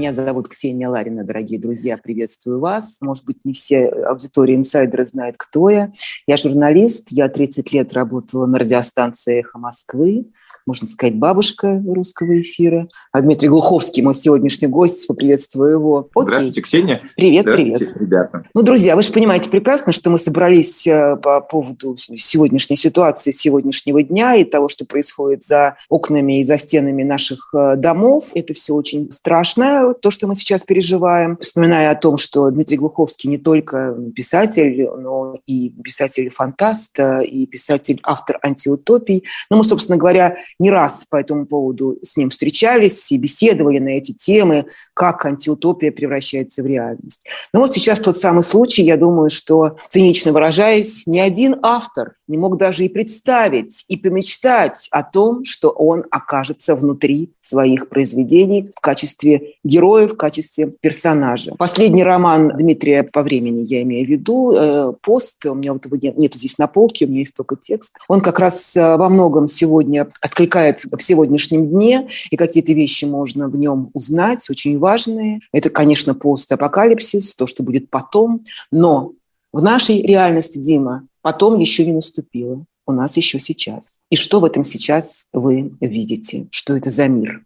Меня зовут Ксения Ларина, дорогие друзья, приветствую вас. Может быть, не все аудитории инсайдеры знают, кто я. Я журналист, я 30 лет работала на радиостанции «Эхо Москвы», можно сказать, бабушка русского эфира. А Дмитрий Глуховский, мой сегодняшний гость, поприветствую его. Окей. Здравствуйте, Ксения. Привет, Здравствуйте, привет. ребята. Ну, друзья, вы же понимаете прекрасно, что мы собрались э, по поводу сегодняшней ситуации, сегодняшнего дня и того, что происходит за окнами и за стенами наших э, домов. Это все очень страшно, то, что мы сейчас переживаем. Вспоминая о том, что Дмитрий Глуховский не только писатель, но и писатель-фантаст, э, и писатель-автор антиутопий. Ну, мы, собственно говоря, не раз по этому поводу с ним встречались и беседовали на эти темы, как антиутопия превращается в реальность. Но вот сейчас тот самый случай, я думаю, что, цинично выражаясь, ни один автор не мог даже и представить, и помечтать о том, что он окажется внутри своих произведений в качестве героя, в качестве персонажа. Последний роман Дмитрия по времени, я имею в виду, э, пост, у меня вот его нет, нету здесь на полке, у меня есть только текст. Он как раз э, во многом сегодня откликается в сегодняшнем дне, и какие-то вещи можно в нем узнать, очень важные. Это, конечно, постапокалипсис, то, что будет потом, но в нашей реальности, Дима, Потом еще не наступило. У нас еще сейчас. И что в этом сейчас вы видите? Что это за мир?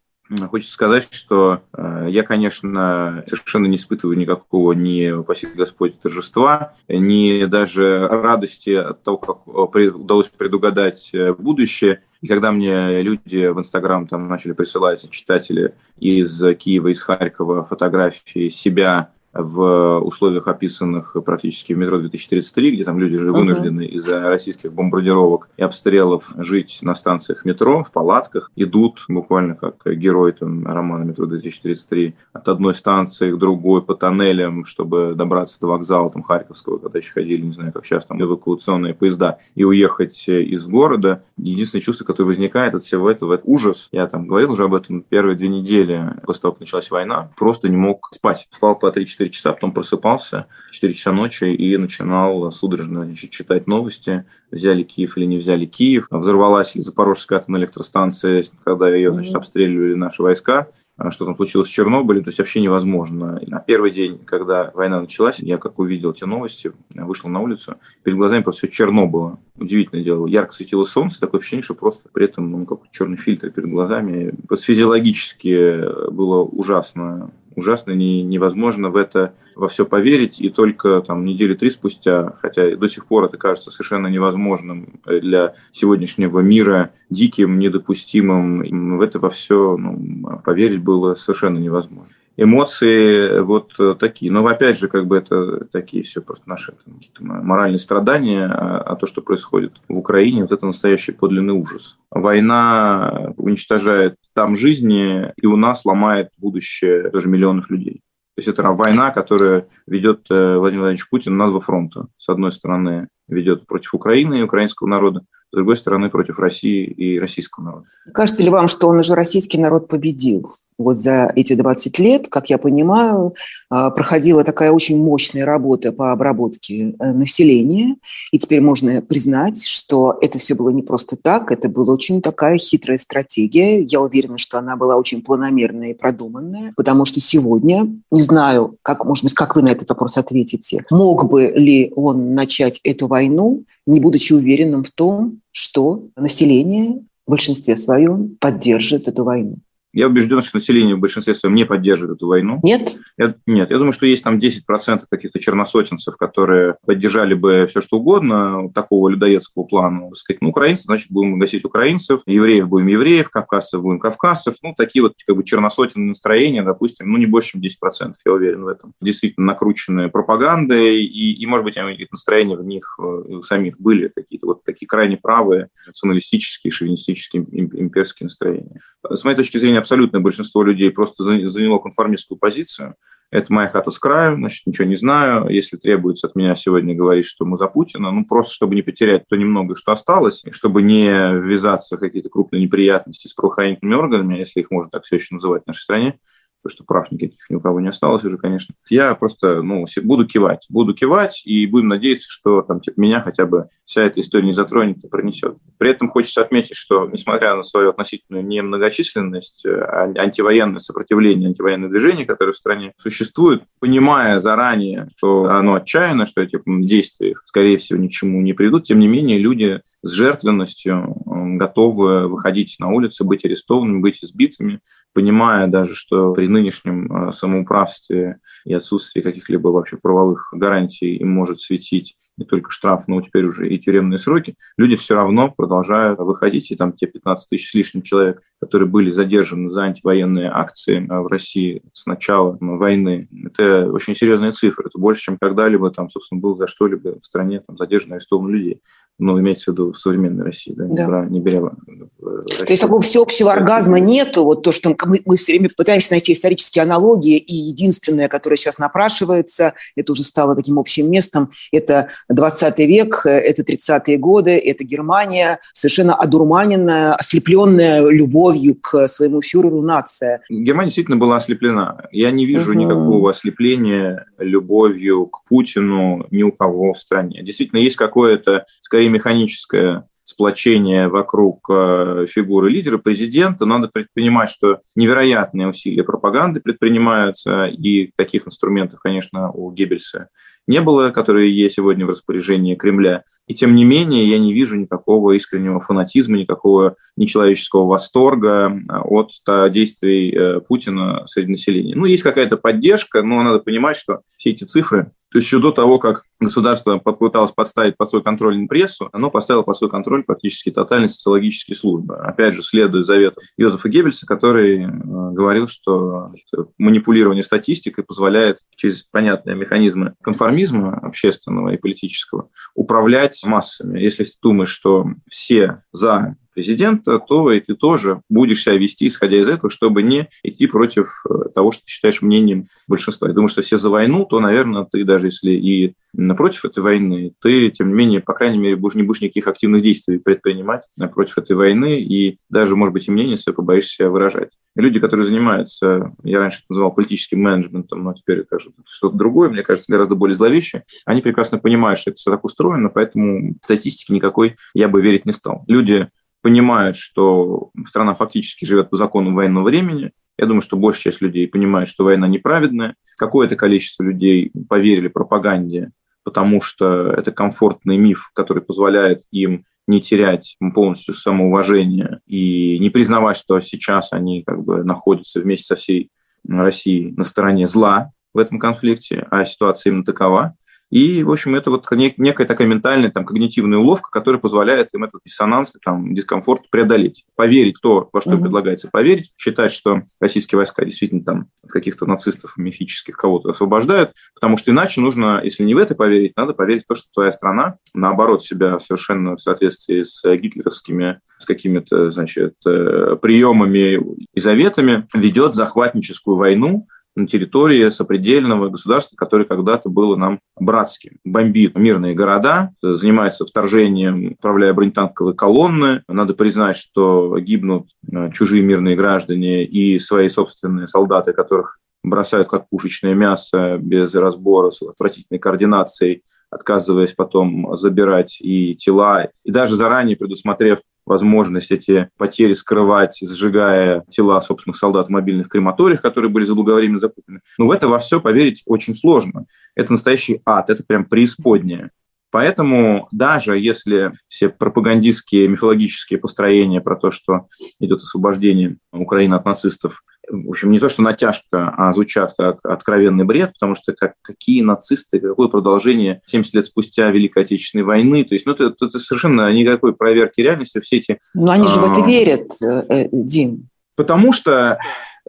Хочется сказать, что э, я, конечно, совершенно не испытываю никакого ни, упаси Господь, торжества, ни даже радости от того, как э, удалось предугадать э, будущее. И когда мне люди в Инстаграм там начали присылать, читатели из Киева, из Харькова, фотографии себя в условиях, описанных практически в метро 2033, где там люди же вынуждены uh-huh. из-за российских бомбардировок и обстрелов жить на станциях метро, в палатках, идут буквально как герой там, романа «Метро 2033» от одной станции к другой по тоннелям, чтобы добраться до вокзала там, Харьковского, когда еще ходили, не знаю, как сейчас, там эвакуационные поезда, и уехать из города. Единственное чувство, которое возникает от всего этого, это ужас. Я там говорил уже об этом первые две недели после того, как началась война, просто не мог спать. Спал по 3-4 4 часа, потом просыпался в 4 часа ночи и начинал судорожно значит, читать новости, взяли Киев или не взяли Киев. Взорвалась ли Запорожская атомная электростанция, когда ее значит, обстреливали наши войска. А что там случилось с Чернобылем, то есть вообще невозможно. На первый день, когда война началась, я как увидел эти новости, вышел на улицу, перед глазами просто все черно было. Удивительное дело. Ярко светило солнце, такое ощущение, что просто при этом ну, как черный фильтр перед глазами. Физиологически было ужасно ужасно не, невозможно в это во все поверить, и только там недели три спустя, хотя до сих пор это кажется совершенно невозможным для сегодняшнего мира, диким, недопустимым, в это во все ну, поверить было совершенно невозможно эмоции вот такие. Но опять же, как бы это такие все просто наши моральные страдания, а, а то, что происходит в Украине, вот это настоящий подлинный ужас. Война уничтожает там жизни и у нас ломает будущее тоже миллионов людей. То есть это война, которая ведет э, Владимир Владимирович Путин на два фронта. С одной стороны, ведет против Украины и украинского народа, с другой стороны, против России и российского народа. Кажется ли вам, что он уже российский народ победил? Вот за эти 20 лет, как я понимаю, а, проходила такая очень мощная работа по обработке э, населения, и теперь можно признать, что это все было не просто так, это была очень такая хитрая стратегия. Я уверена, что она была очень планомерная и продуманная, потому что сегодня, не знаю, как, может быть, как вы на этот вопрос ответите, мог бы ли он начать эту войну, не будучи уверенным в том, что население в большинстве своем поддержит эту войну. Я убежден, что население в большинстве своем не поддерживает эту войну. Нет? Я, нет, я думаю, что есть там 10% каких-то черносотенцев, которые поддержали бы все, что угодно, такого людоедского плана. Сказать, ну, украинцы, значит, будем гасить украинцев, евреев будем евреев, кавказцев будем кавказцев. Ну, такие вот как бы черносотенные настроения, допустим, ну, не больше, чем 10%, я уверен в этом. Действительно накрученные пропагандой, и, и может быть, настроения в них э, самих были какие-то вот такие крайне правые, националистические, шовинистические, имперские настроения. С моей точки зрения, абсолютное большинство людей просто заняло конформистскую позицию. Это моя хата с краю, значит, ничего не знаю. Если требуется от меня сегодня говорить, что мы за Путина, ну, просто чтобы не потерять то немногое, что осталось, и чтобы не ввязаться в какие-то крупные неприятности с правоохранительными органами, если их можно так все еще называть в нашей стране, потому что прав никаких ни у кого не осталось уже, конечно. Я просто ну, буду кивать, буду кивать и будем надеяться, что там, типа, меня хотя бы вся эта история не затронет и пронесет. При этом хочется отметить, что несмотря на свою относительную немногочисленность, э, антивоенное сопротивление, антивоенное движение, которое в стране существует, понимая заранее, что оно отчаянно, что эти действия, скорее всего, ни к чему не придут, тем не менее люди с жертвенностью готовы выходить на улицы, быть арестованными, быть избитыми, понимая даже, что при нынешнем э, самоуправстве и отсутствии каких-либо вообще правовых гарантий им может светить не только штраф, но теперь уже и тюремные сроки, люди все равно продолжают выходить, и там те 15 тысяч с лишним человек, которые были задержаны за антивоенные акции в России с начала войны, это очень серьезные цифры, это больше, чем когда-либо там, собственно, был за что-либо в стране там, задержано арестовано людей. Ну, имеется в виду в современной России, да, да. не беря то есть такого всеобщего оргазма нету, вот то, что мы, мы все время пытаемся найти исторические аналогии, и единственное, которое сейчас напрашивается, это уже стало таким общим местом, это 20 век, это 30-е годы, это Германия, совершенно одурманенная, ослепленная любовью к своему фюреру нация. Германия действительно была ослеплена. Я не вижу угу. никакого ослепления любовью к Путину ни у кого в стране. Действительно, есть какое-то, скорее, механическое сплочение вокруг э, фигуры лидера, президента. Надо предпринимать, что невероятные усилия пропаганды предпринимаются, и таких инструментов, конечно, у Геббельса не было, которые есть сегодня в распоряжении Кремля. И тем не менее я не вижу никакого искреннего фанатизма, никакого нечеловеческого восторга а, от действий э, Путина среди населения. Ну, есть какая-то поддержка, но надо понимать, что все эти цифры то есть еще до того, как государство попыталось подставить под свой контроль прессу, оно поставило под свой контроль практически тотальные социологические службы. Опять же, следуя завету Йозефа Геббельса, который э, говорил, что манипулирование статистикой позволяет через понятные механизмы конформизма общественного и политического управлять массами. Если ты думаешь, что все за президента, то и ты тоже будешь себя вести, исходя из этого, чтобы не идти против э, того, что ты считаешь мнением большинства. Я думаю, что все за войну, то, наверное, ты даже если и напротив этой войны, ты, тем не менее, по крайней мере, будешь, не будешь никаких активных действий предпринимать против этой войны, и даже, может быть, и мнение свое побоишься выражать. Люди, которые занимаются, я раньше это называл политическим менеджментом, но теперь это что-то другое, мне кажется, гораздо более зловещее, они прекрасно понимают, что это все так устроено, поэтому статистики никакой я бы верить не стал. Люди понимают, что страна фактически живет по законам военного времени. Я думаю, что большая часть людей понимает, что война неправедная. Какое-то количество людей поверили пропаганде, потому что это комфортный миф, который позволяет им не терять полностью самоуважение и не признавать, что сейчас они как бы находятся вместе со всей Россией на стороне зла в этом конфликте, а ситуация именно такова. И, в общем, это вот некая такая ментальная, там, когнитивная уловка, которая позволяет им этот диссонанс, там, дискомфорт преодолеть. Поверить в то, во что mm-hmm. предлагается поверить, считать, что российские войска действительно там от каких-то нацистов мифических кого-то освобождают, потому что иначе нужно, если не в это поверить, надо поверить в то, что твоя страна, наоборот, себя совершенно в соответствии с гитлеровскими с какими-то, значит, э, приемами и заветами ведет захватническую войну, на территории сопредельного государства, которое когда-то было нам братским. Бомбит мирные города, занимается вторжением, управляя бронетанковые колонны. Надо признать, что гибнут э, чужие мирные граждане и свои собственные солдаты, которых бросают как пушечное мясо без разбора, с отвратительной координацией, отказываясь потом забирать и тела, и даже заранее предусмотрев возможность эти потери скрывать, сжигая тела собственных солдат в мобильных крематориях, которые были заблаговременно закуплены. Но в это во все поверить очень сложно. Это настоящий ад, это прям преисподняя. Поэтому даже если все пропагандистские, мифологические построения про то, что идет освобождение Украины от нацистов, в общем, не то, что натяжка, а звучат как откровенный бред, потому что как, какие нацисты, какое продолжение 70 лет спустя Великой Отечественной войны, то есть, ну, это, это совершенно никакой проверки реальности, все эти... Но они же в это а, верят, э, э, Дим. Потому что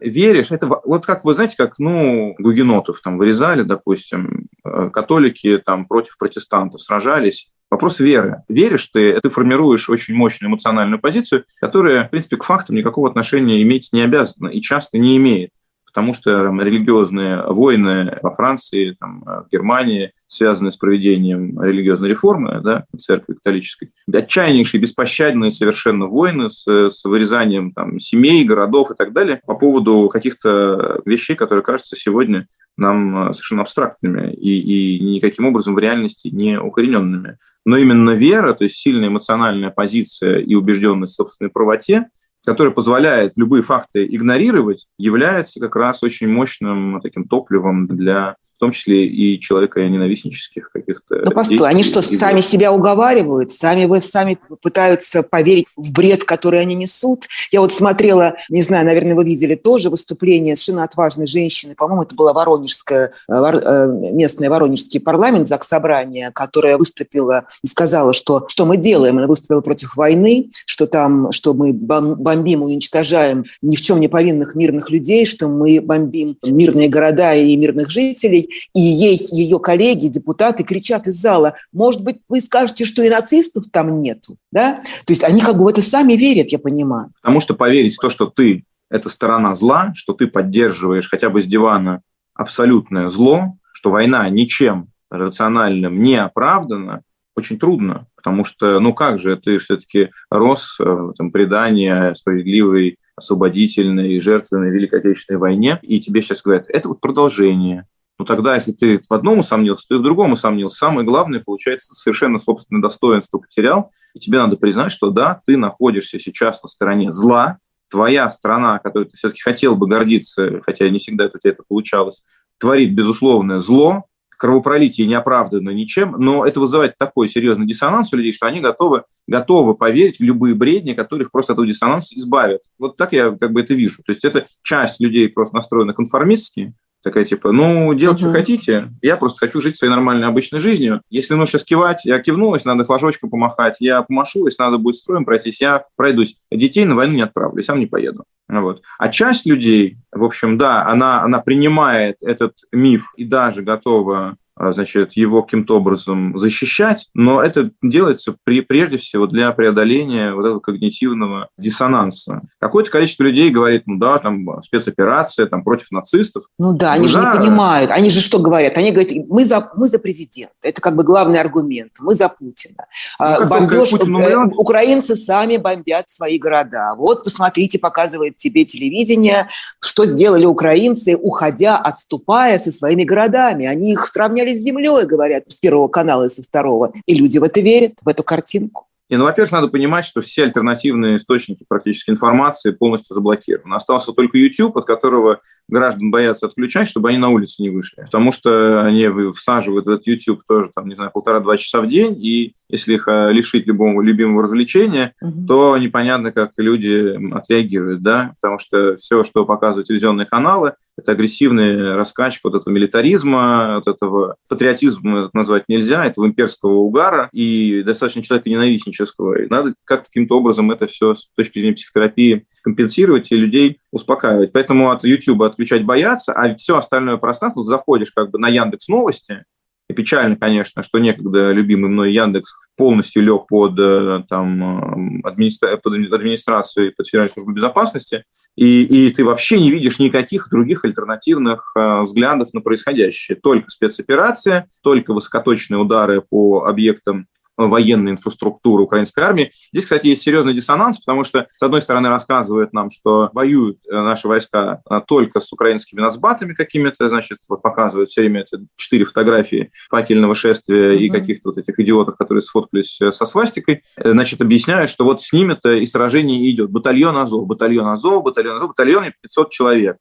веришь, это вот как вы знаете, как, ну, гугенотов там вырезали, допустим, э, католики там против протестантов сражались, Вопрос веры. Веришь ты, ты формируешь очень мощную эмоциональную позицию, которая, в принципе, к фактам никакого отношения иметь не обязана и часто не имеет потому что религиозные войны во Франции, там, в Германии, связанные с проведением религиозной реформы да, церкви католической, отчаяннейшие, беспощадные совершенно войны с, с вырезанием там, семей, городов и так далее по поводу каких-то вещей, которые кажутся сегодня нам совершенно абстрактными и, и никаким образом в реальности не укорененными. Но именно вера, то есть сильная эмоциональная позиция и убежденность в собственной правоте, которая позволяет любые факты игнорировать, является как раз очень мощным таким топливом для в том числе и человека ненавистнических каких-то. Ну постой, они что, сами себя уговаривают, сами вы сами пытаются поверить в бред, который они несут? Я вот смотрела, не знаю, наверное, вы видели тоже выступление совершенно отважной женщины, по-моему, это была Воронежская, э, э, местный Воронежский парламент, собрания, которая выступила и сказала, что что мы делаем, она выступила против войны, что там, что мы бомбим, уничтожаем ни в чем не повинных мирных людей, что мы бомбим мирные города и мирных жителей, и ей ее коллеги, депутаты кричат из зала, может быть, вы скажете, что и нацистов там нету, да? То есть они как бы в это сами верят, я понимаю. Потому что поверить в то, что ты – это сторона зла, что ты поддерживаешь хотя бы с дивана абсолютное зло, что война ничем рациональным не оправдана, очень трудно, потому что, ну как же, ты все-таки рос э, в этом предании справедливой, освободительной, жертвенной Великой Отечественной войне, и тебе сейчас говорят, это вот продолжение, но ну, тогда, если ты в одном усомнился, и в другом усомнился. Самое главное, получается, совершенно собственное достоинство потерял, и тебе надо признать, что да, ты находишься сейчас на стороне зла, твоя страна, которой ты все-таки хотел бы гордиться, хотя не всегда у тебя это получалось, творит безусловное зло, кровопролитие не оправдано ничем, но это вызывает такой серьезный диссонанс у людей, что они готовы, готовы поверить в любые бредни, которые их просто от этого диссонанса избавят. Вот так я как бы это вижу. То есть это часть людей просто настроена конформистски, такая типа, ну, делать, uh-huh. что хотите, я просто хочу жить своей нормальной обычной жизнью. Если нужно сейчас кивать, я кивнулась, надо флажочком помахать, я помашу, если надо будет строем пройтись, я пройдусь. Детей на войну не отправлю, сам не поеду. Вот. А часть людей, в общем, да, она, она принимает этот миф и даже готова значит, его каким-то образом защищать, но это делается при, прежде всего для преодоления вот этого когнитивного диссонанса. Какое-то количество людей говорит, ну да, там спецоперация, там против нацистов. Ну да, они ну, же да. не понимают. Они же что говорят? Они говорят, мы за, мы за президента. Это как бы главный аргумент. Мы за Путина. Ну, а, Бомбеж, Путин э, украинцы сами бомбят свои города. Вот, посмотрите, показывает тебе телевидение, что сделали украинцы, уходя, отступая со своими городами. Они их сравняли с землей, говорят, с Первого канала и со Второго. И люди в это верят, в эту картинку. И, ну, во-первых, надо понимать, что все альтернативные источники практически информации полностью заблокированы. Остался только YouTube, от которого граждан боятся отключать, чтобы они на улице не вышли. Потому что они всаживают в этот YouTube тоже, там, не знаю, полтора-два часа в день, и если их э, лишить любого любимого развлечения, угу. то непонятно, как люди отреагируют, да, потому что все, что показывают телевизионные каналы, это агрессивная раскачка вот этого милитаризма, вот этого патриотизма назвать нельзя, этого имперского угара и достаточно человека ненавистнического. И надо как-то каким-то образом это все с точки зрения психотерапии компенсировать и людей успокаивать. Поэтому от YouTube отключать боятся, а все остальное пространство, вот заходишь как бы на Яндекс Новости, и печально, конечно, что некогда любимый мной Яндекс полностью лег под, э, там, администра... под администрацию и под Федеральную службу безопасности, и, и ты вообще не видишь никаких других альтернативных э, взглядов на происходящее. Только спецоперация, только высокоточные удары по объектам военной инфраструктуры украинской армии. Здесь, кстати, есть серьезный диссонанс, потому что, с одной стороны, рассказывают нам, что воюют э, наши войска э, только с украинскими нацбатами какими-то, значит, вот показывают все время это четыре фотографии факельного шествия mm-hmm. и каких-то вот этих идиотов, которые сфоткались э, со свастикой, значит, объясняют, что вот с ними-то и сражение идет. Батальон Азов, батальон Азов, батальон Азов, батальон 500 человек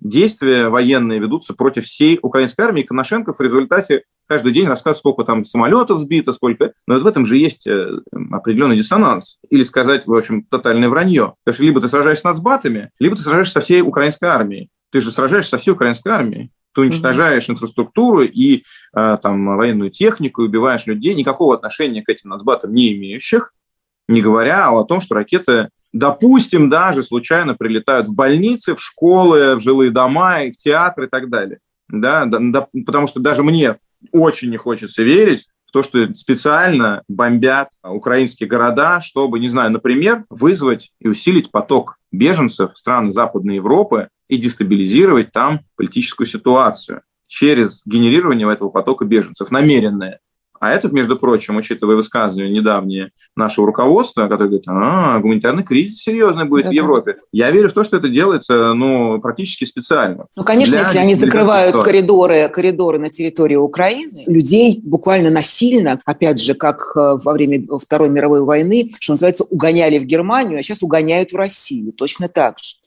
действия военные ведутся против всей украинской армии. Коношенков в результате каждый день рассказывает, сколько там самолетов сбито, сколько. Но вот в этом же есть э, определенный диссонанс. Или сказать, в общем, тотальное вранье. Потому что либо ты сражаешься с нацбатами, либо ты сражаешься со всей украинской армией. Ты же сражаешься со всей украинской армией. Ты уничтожаешь mm-hmm. инфраструктуру и э, там, военную технику, убиваешь людей, никакого отношения к этим нацбатам не имеющих, не говоря о том, что ракеты допустим, даже случайно прилетают в больницы, в школы, в жилые дома, в театры и так далее. Да, да, потому что даже мне очень не хочется верить в то, что специально бомбят украинские города, чтобы, не знаю, например, вызвать и усилить поток беженцев в страны Западной Европы, и дестабилизировать там политическую ситуацию через генерирование этого потока беженцев, намеренное. А это, между прочим, учитывая высказывания недавние нашего руководства, которое говорит, а, гуманитарный кризис серьезный будет да, в Европе. Да. Я верю в то, что это делается ну, практически специально. Ну, конечно, Для если они закрывают коридоры, коридоры на территории Украины, людей буквально насильно, опять же, как э, во время Второй мировой войны, что называется, угоняли в Германию, а сейчас угоняют в Россию. Точно так же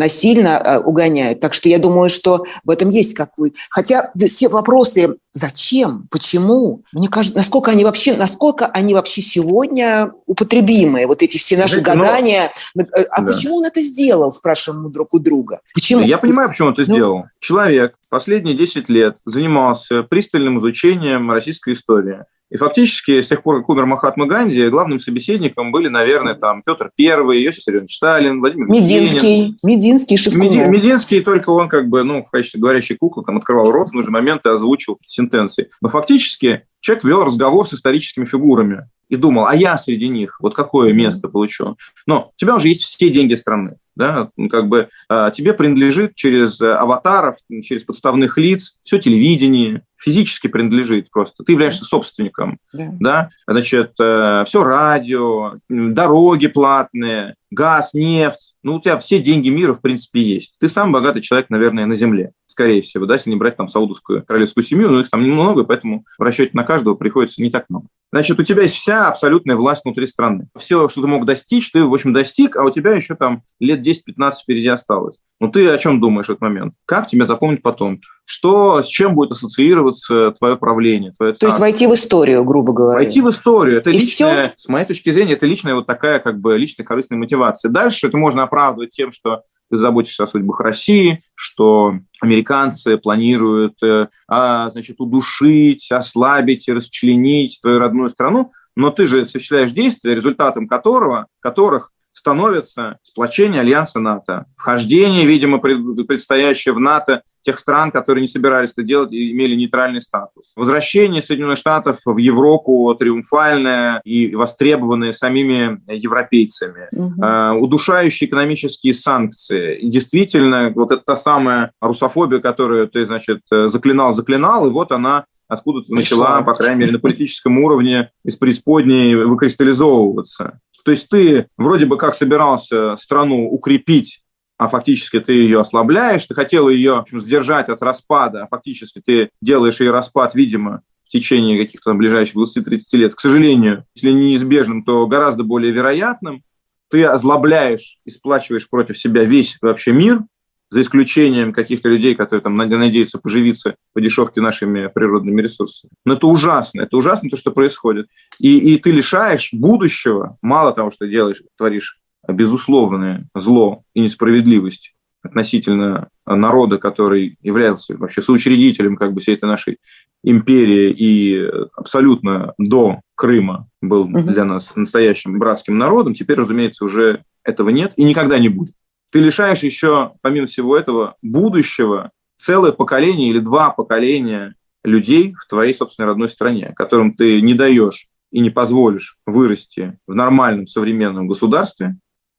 насильно э, угоняют. Так что я думаю, что в этом есть какой... Хотя все вопросы зачем, почему, мне кажется, насколько они вообще, насколько они вообще сегодня употребимые, вот эти все наши Знаете, гадания. Но... Э, а да. почему он это сделал, спрашиваем мы друг у друга? Почему? Я понимаю, почему он это ну... сделал. Человек последние 10 лет занимался пристальным изучением российской истории. И фактически с тех пор, как умер Махатма Ганди, главным собеседником были, наверное, там Петр Первый, Иосиф Виссарионович Сталин, Владимир Мединский, Ленин. Мединский, Шевкунов. Мединский, только он как бы, ну, в качестве говорящей куклы там открывал рот в нужный момент и озвучивал сентенции. Но фактически человек вел разговор с историческими фигурами и думал, а я среди них, вот какое место получу. Но у тебя уже есть все деньги страны да, ну, как бы а, тебе принадлежит через аватаров, через подставных лиц, все телевидение, физически принадлежит просто. Ты являешься собственником, да, да? значит, э, все радио, дороги платные, газ, нефть, ну, у тебя все деньги мира, в принципе, есть. Ты сам богатый человек, наверное, на земле, скорее всего, да, если не брать там саудовскую королевскую семью, но их там немного, поэтому в расчете на каждого приходится не так много. Значит, у тебя есть вся абсолютная власть внутри страны. Все, что ты мог достичь, ты, в общем, достиг, а у тебя еще там лет 10-15 впереди осталось. Ну, ты о чем думаешь в этот момент? Как тебя запомнить потом? Что, с чем будет ассоциироваться твое правление, твое царство? То есть войти в историю, грубо говоря. Войти в историю. Это И личная, все? с моей точки зрения, это личная вот такая как бы личная корыстная мотивация. Дальше это можно оправдывать тем, что ты заботишься о судьбах России, что американцы планируют э, а, значит, удушить, ослабить, расчленить твою родную страну, но ты же осуществляешь действия, результатом которого, которых становится сплочение Альянса НАТО, вхождение, видимо, предстоящее в НАТО тех стран, которые не собирались это делать и имели нейтральный статус, возвращение Соединенных Штатов в Европу триумфальное и востребованное самими европейцами, угу. удушающие экономические санкции. И действительно, вот это та самая русофобия, которую ты, значит, заклинал-заклинал, и вот она откуда-то начала, по крайней мере, на политическом уровне из преисподней выкристаллизовываться. То есть ты вроде бы как собирался страну укрепить, а фактически ты ее ослабляешь, ты хотел ее в общем, сдержать от распада, а фактически ты делаешь ее распад, видимо, в течение каких-то ближайших 20-30 лет. К сожалению, если не неизбежным, то гораздо более вероятным. Ты озлобляешь и сплачиваешь против себя весь вообще мир, за исключением каких-то людей, которые там надеются поживиться по дешевке нашими природными ресурсами. Но это ужасно, это ужасно то, что происходит. И, и ты лишаешь будущего, мало того, что делаешь, творишь безусловное зло и несправедливость относительно народа, который являлся вообще соучредителем как бы всей этой нашей империи и абсолютно до Крыма был для нас настоящим братским народом, теперь, разумеется, уже этого нет и никогда не будет ты лишаешь еще, помимо всего этого, будущего целое поколение или два поколения людей в твоей собственной родной стране, которым ты не даешь и не позволишь вырасти в нормальном современном государстве,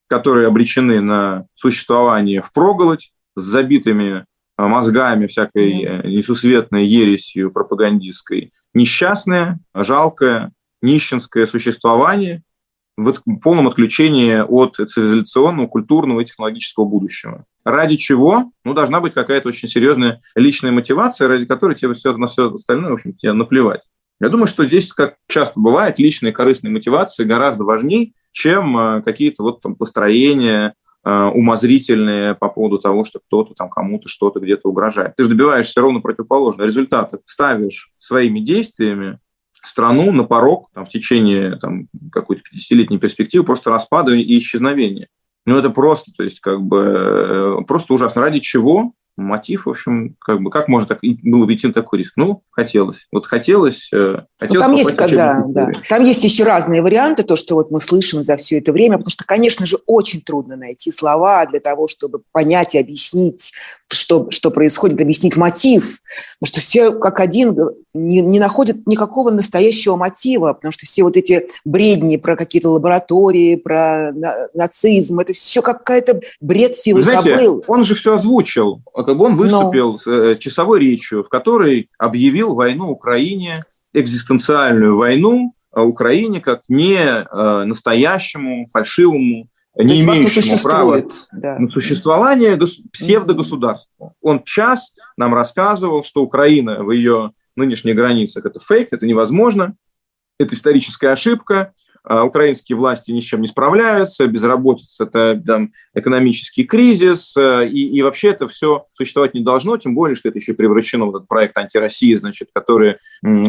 которые обречены на существование в проголодь с забитыми а, мозгами всякой э, несусветной ересью пропагандистской, несчастное, жалкое, нищенское существование, в полном отключении от цивилизационного, культурного и технологического будущего. Ради чего? Ну, должна быть какая-то очень серьезная личная мотивация, ради которой тебе все, на все остальное, в общем, тебе наплевать. Я думаю, что здесь, как часто бывает, личные корыстные мотивации гораздо важнее, чем э, какие-то вот там построения э, умозрительные по поводу того, что кто-то там кому-то что-то где-то угрожает. Ты же добиваешься ровно противоположного результата. Ставишь своими действиями страну на порог там, в течение там, какой-то 50-летней перспективы просто распада и исчезновения. Ну, это просто, то есть, как бы, э, просто ужасно. Ради чего мотив, в общем, как бы, как можно так было бы идти на такой риск? Ну, хотелось. Вот хотелось... Э, хотелось там есть, когда, да, там есть еще разные варианты, то, что вот мы слышим за все это время, потому что, конечно же, очень трудно найти слова для того, чтобы понять и объяснить что, что происходит, объяснить мотив. Потому что все как один не, не находят никакого настоящего мотива, потому что все вот эти бредни про какие-то лаборатории, про на, нацизм, это все какая-то бред силы Знаете, кобыл. он же все озвучил. Как бы он выступил Но... с э, часовой речью, в которой объявил войну Украине, экзистенциальную войну Украине как не э, настоящему, фальшивому не имеющему права да. на существование псевдогосударства. Он час нам рассказывал, что Украина в ее нынешних границах – это фейк, это невозможно, это историческая ошибка, украинские власти ни с чем не справляются, безработица – это там, экономический кризис, э, и, и вообще это все существовать не должно, тем более, что это еще превращено в этот проект антироссии, значит, который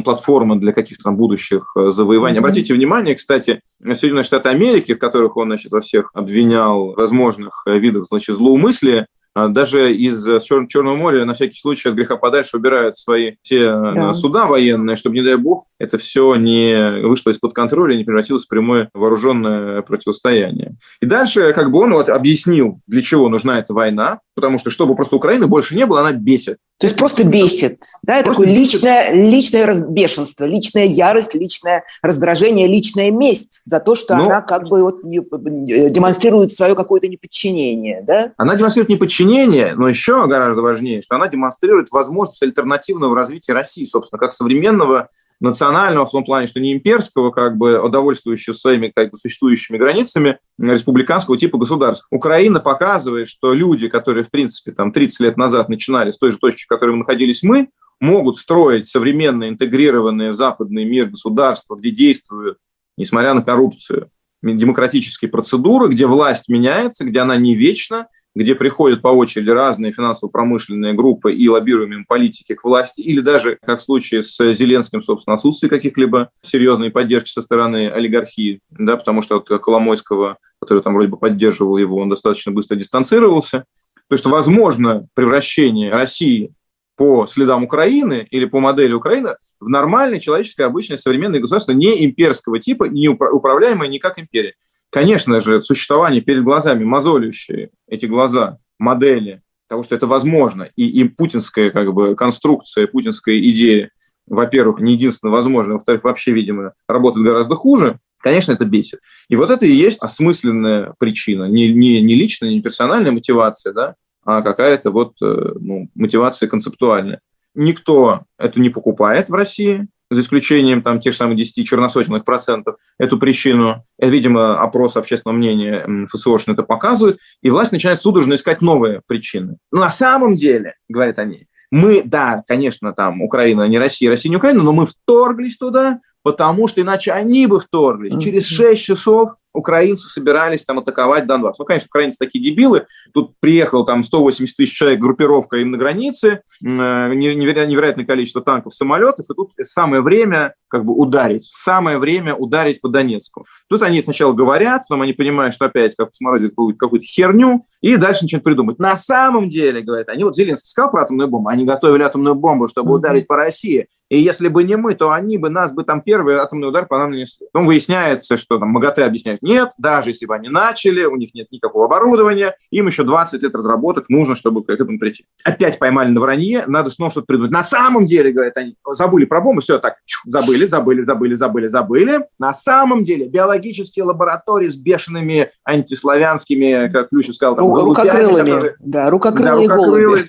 платформа для каких-то там будущих э, завоеваний. Mm-hmm. Обратите внимание, кстати, Соединенные Штаты Америки, в которых он, значит, во всех обвинял возможных э, видов, значит, злоумыслия, а даже из э, Черного моря на всякий случай от греха подальше убирают свои все э, да. суда военные, чтобы, не дай бог, это все не вышло из-под контроля и не превратилось в прямое вооруженное противостояние. И дальше как бы он вот объяснил, для чего нужна эта война, потому что чтобы просто Украины больше не было, она бесит. То есть просто бесит, да, это такое личное, личное бешенство, личная ярость, личное раздражение, личная месть за то, что Но... Она как бы вот демонстрирует свое какое-то неподчинение, да? Она демонстрирует неподчинение подчинение, но еще гораздо важнее, что она демонстрирует возможность альтернативного развития России, собственно, как современного национального, в том плане, что не имперского, как бы удовольствующего своими как бы, существующими границами республиканского типа государства. Украина показывает, что люди, которые, в принципе, там 30 лет назад начинали с той же точки, в которой мы находились мы, могут строить современные, интегрированные в западный мир государства, где действуют, несмотря на коррупцию, демократические процедуры, где власть меняется, где она не вечна, где приходят по очереди разные финансово-промышленные группы и лоббируемые политики к власти, или даже, как в случае с Зеленским, собственно, отсутствие каких-либо серьезной поддержки со стороны олигархии, да, потому что от Коломойского, который там вроде бы поддерживал его, он достаточно быстро дистанцировался. То есть, возможно, превращение России по следам Украины или по модели Украины в нормальное человеческое обычное современное государство не имперского типа, не управляемое не как империя. Конечно же, существование перед глазами, мозолющие эти глаза, модели того, что это возможно, и, и путинская как бы, конструкция, путинская идея, во-первых, не единственно возможно, во-вторых, вообще, видимо, работает гораздо хуже, конечно, это бесит. И вот это и есть осмысленная причина, не, не, не личная, не персональная мотивация, да, а какая-то вот э, ну, мотивация концептуальная. Никто это не покупает в России, за исключением там тех же самых 10 черносотенных процентов, эту причину, это, видимо, опрос общественного мнения ФСОшный это показывает, и власть начинает судорожно искать новые причины. Но на самом деле, говорят они, мы, да, конечно, там Украина не Россия, Россия не Украина, но мы вторглись туда, потому что иначе они бы вторглись. Через 6 часов украинцы собирались там атаковать Донбасс. Ну, конечно, украинцы такие дебилы. Тут приехал там 180 тысяч человек, группировка им на границе, э, невероятное количество танков, самолетов, и тут самое время как бы ударить, самое время ударить по Донецку. Тут они сначала говорят, потом они понимают, что опять как сморозят какую-то херню, и дальше начинают придумать. На самом деле, говорят, они вот Зеленский сказал про атомную бомбу, они готовили атомную бомбу, чтобы ударить по России. И если бы не мы, то они бы нас бы там первый атомный удар по нам нанесли. Потом выясняется, что там МАГАТЭ объясняют, нет, даже если бы они начали, у них нет никакого оборудования, им еще 20 лет разработок нужно, чтобы к этому прийти. Опять поймали на вранье, надо снова что-то придумать. На самом деле, говорят они, забыли про бомбу, все так, забыли, забыли, забыли, забыли, забыли. На самом деле биологические лаборатории с бешеными антиславянскими, как Плющев сказал, там, рукокрылыми, которые, да, рукокрылые да, голуби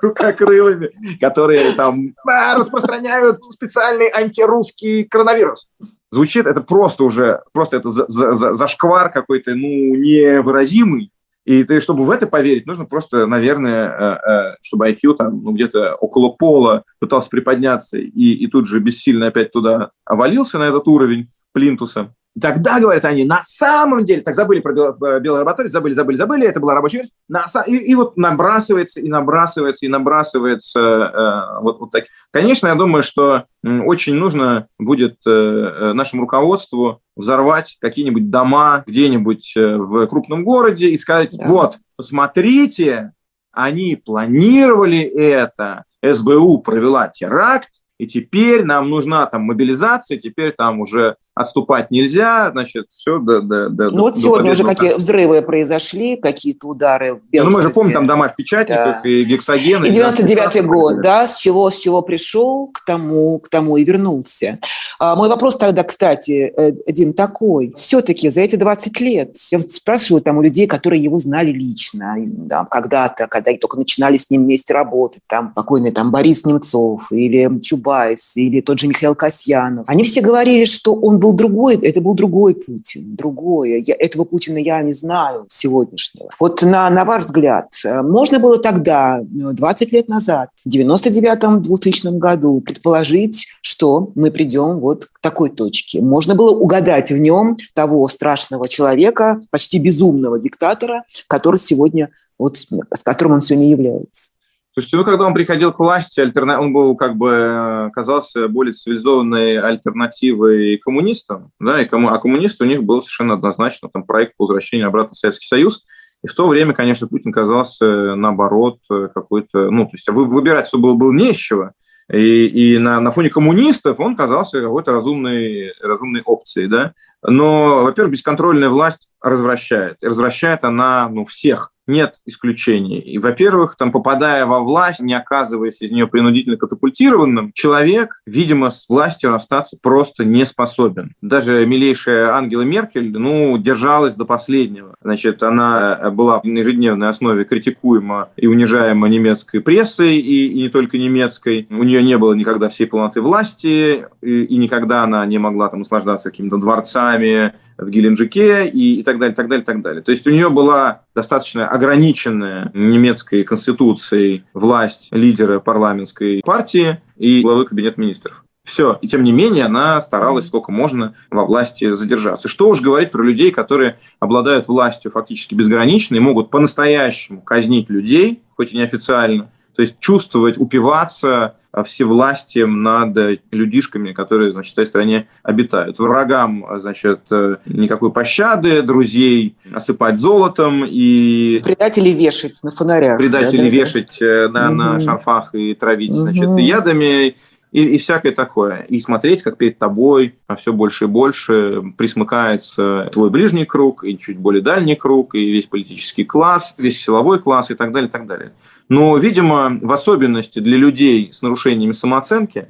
рукокрылыми, которые там распространяют специальный антирусский коронавирус. Звучит это просто уже, просто это за, за, зашквар какой-то, ну, невыразимый. И ты, чтобы в это поверить, нужно просто, наверное, э, э, чтобы IQ там ну, где-то около пола пытался приподняться и, и тут же бессильно опять туда овалился на этот уровень плинтуса. Тогда, говорят они, на самом деле, так забыли про белый лабораторию, забыли, забыли, забыли, это была рабочая версия, на, и, и вот набрасывается, и набрасывается, и набрасывается э, вот, вот так. Конечно, я думаю, что очень нужно будет э, э, нашему руководству взорвать какие-нибудь дома где-нибудь э, в крупном городе и сказать, да. вот, посмотрите, они планировали это, СБУ провела теракт, и теперь нам нужна там мобилизация, теперь там уже отступать нельзя, значит, все до, до, до Ну вот сегодня уже какие взрывы произошли, какие-то удары. В ну мы же помним там дома в печатниках да. и гексоген. И 99-й год, да, с чего, с чего пришел, к тому, к тому и вернулся. А, мой вопрос тогда, кстати, э, Дим, такой. Все-таки за эти 20 лет, я спрашиваю там у людей, которые его знали лично, да, когда-то, когда только начинали с ним вместе работать, там покойный там Борис Немцов или Чубайс, или тот же Михаил Касьянов. Они все говорили, что он был другой, это был другой Путин, другое. Я, этого Путина я не знаю сегодняшнего. Вот на, на ваш взгляд, э, можно было тогда, 20 лет назад, в 99-м, 2000 году, предположить, что мы придем вот к такой точке. Можно было угадать в нем того страшного человека, почти безумного диктатора, который сегодня, вот, с которым он сегодня является. Слушайте, ну, когда он приходил к власти, альтерна... он был, как бы, э, казался более цивилизованной альтернативой коммунистам, да, и кому... а коммунисты у них был совершенно однозначно там проект по возвращению обратно в Советский Союз, и в то время, конечно, Путин казался, наоборот, э, какой-то, ну, то есть выбирать все было, было не с чего, и, и на, на фоне коммунистов он казался какой-то разумной, разумной опцией, да. Но, во-первых, бесконтрольная власть развращает. И развращает она ну, всех нет исключений. И, во-первых, там, попадая во власть, не оказываясь из нее принудительно катапультированным, человек, видимо, с властью остаться просто не способен. Даже милейшая Ангела Меркель, ну, держалась до последнего. Значит, она была на ежедневной основе критикуема и унижаема немецкой прессой, и, и не только немецкой. У нее не было никогда всей полноты власти, и, и никогда она не могла там наслаждаться какими-то дворцами, в Геленджике и, и так далее, так далее, так далее. То есть у нее была достаточно ограниченная немецкой конституцией власть лидера парламентской партии и главы кабинета министров. Все. И тем не менее она старалась сколько можно во власти задержаться. Что уж говорить про людей, которые обладают властью фактически безграничной, могут по-настоящему казнить людей, хоть и неофициально, то есть чувствовать, упиваться всевластием над людишками, которые, значит, в этой стране обитают. Врагам, значит, никакой пощады, друзей осыпать золотом и... Предателей вешать на фонарях. Предателей да, вешать да? На, угу. на шарфах и травить, угу. значит, ядами и, и всякое такое. И смотреть, как перед тобой все больше и больше присмыкается твой ближний круг, и чуть более дальний круг, и весь политический класс, весь силовой класс и так далее, и так далее. Но, видимо, в особенности для людей с нарушениями самооценки,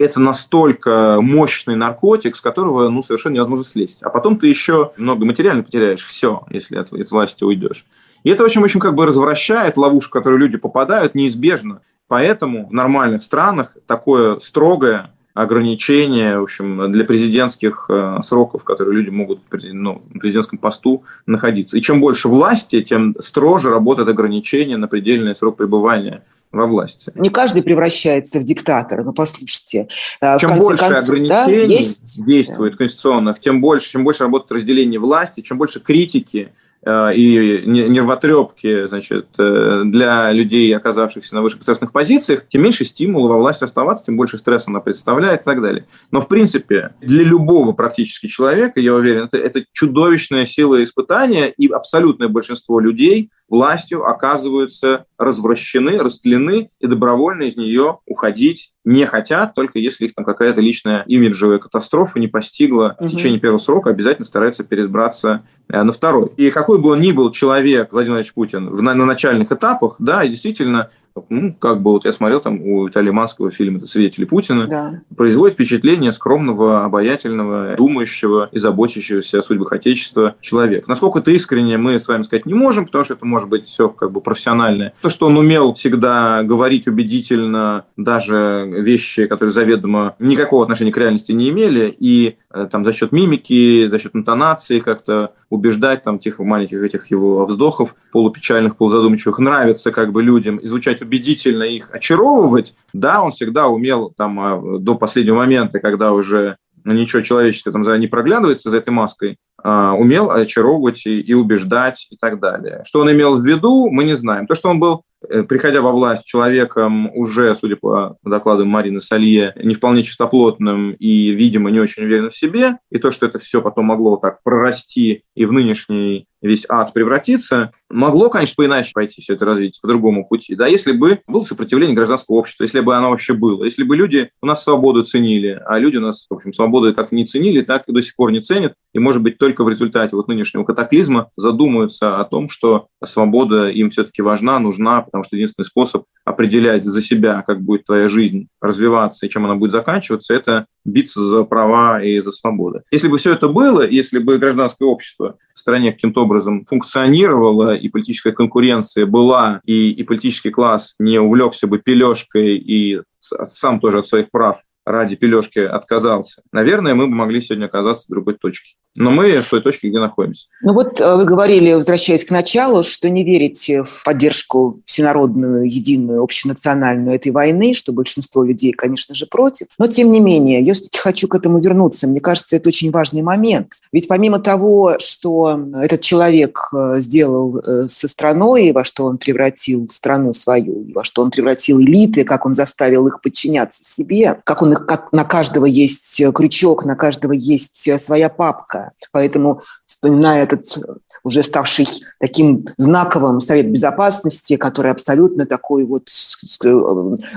это настолько мощный наркотик, с которого ну, совершенно невозможно слезть. А потом ты еще много материально потеряешь, все, если от, от власти уйдешь. И это очень, очень как бы развращает ловушку, в которую люди попадают, неизбежно. Поэтому в нормальных странах такое строгое ограничения, в общем, для президентских э, сроков, которые люди могут ну, на президентском посту находиться. И чем больше власти, тем строже работает ограничение на предельный срок пребывания во власти. Не каждый превращается в диктатора, но послушайте. Э, чем больше концов, ограничений да, есть... действует конституционных, тем больше, чем больше работает разделение власти, чем больше критики и нервотрепки значит, э, для людей, оказавшихся на высших государственных позициях, тем меньше стимула во власти оставаться, тем больше стресса она представляет и так далее. Но, в принципе, для любого практически человека, я уверен, это, это чудовищная сила испытания, и абсолютное большинство людей властью оказываются развращены, растлены и добровольно из нее уходить не хотят, только если их там какая-то личная имиджевая катастрофа не постигла угу. в течение первого срока, обязательно стараются перебраться э, на второй. И какой бы он ни был человек, Владимир Владимирович Путин, в, на, на начальных этапах, да, и действительно ну, как бы вот я смотрел там у Виталия Манского фильм «Это свидетели Путина», да. производит впечатление скромного, обаятельного, думающего и заботящегося о судьбах Отечества человека. Насколько это искренне, мы с вами сказать не можем, потому что это может быть все как бы профессиональное. То, что он умел всегда говорить убедительно даже вещи, которые заведомо никакого отношения к реальности не имели, и э, там за счет мимики, за счет интонации как-то убеждать там тех маленьких этих его вздохов полупечальных, полузадумчивых, нравится как бы людям, изучать убедительно их, очаровывать, да, он всегда умел там а, до последнего момента, когда уже ничего человеческого там не проглядывается за этой маской, а, умел очаровывать и, и убеждать и так далее. Что он имел в виду, мы не знаем. То, что он был, приходя во власть, человеком уже, судя по докладам Марины Салье, не вполне чистоплотным и, видимо, не очень уверенным в себе, и то, что это все потом могло так прорасти и в нынешней весь ад превратиться, могло, конечно, поиначе пойти все это развитие, по другому пути, да, если бы было сопротивление гражданского общества, если бы оно вообще было, если бы люди у нас свободу ценили, а люди у нас, в общем, свободу как не ценили, так и до сих пор не ценят, и, может быть, только в результате вот нынешнего катаклизма задумаются о том, что свобода им все-таки важна, нужна, потому что единственный способ определять за себя, как будет твоя жизнь развиваться и чем она будет заканчиваться, это биться за права и за свободы. Если бы все это было, если бы гражданское общество в стране каким-то образом функционировало, и политическая конкуренция была, и, и политический класс не увлекся бы пележкой и сам тоже от своих прав ради пележки отказался, наверное, мы бы могли сегодня оказаться в другой точке. Но мы в той точке, где находимся. Ну вот э, вы говорили, возвращаясь к началу, что не верите в поддержку всенародную, единую, общенациональную этой войны, что большинство людей, конечно же, против. Но тем не менее, я все-таки хочу к этому вернуться. Мне кажется, это очень важный момент. Ведь помимо того, что этот человек э, сделал э, со страной, во что он превратил страну свою, во что он превратил элиты, как он заставил их подчиняться себе, как он их, как на каждого есть крючок, на каждого есть своя папка, такая. Поэтому, вспоминая этот уже ставший таким знаковым Совет Безопасности, который абсолютно такой вот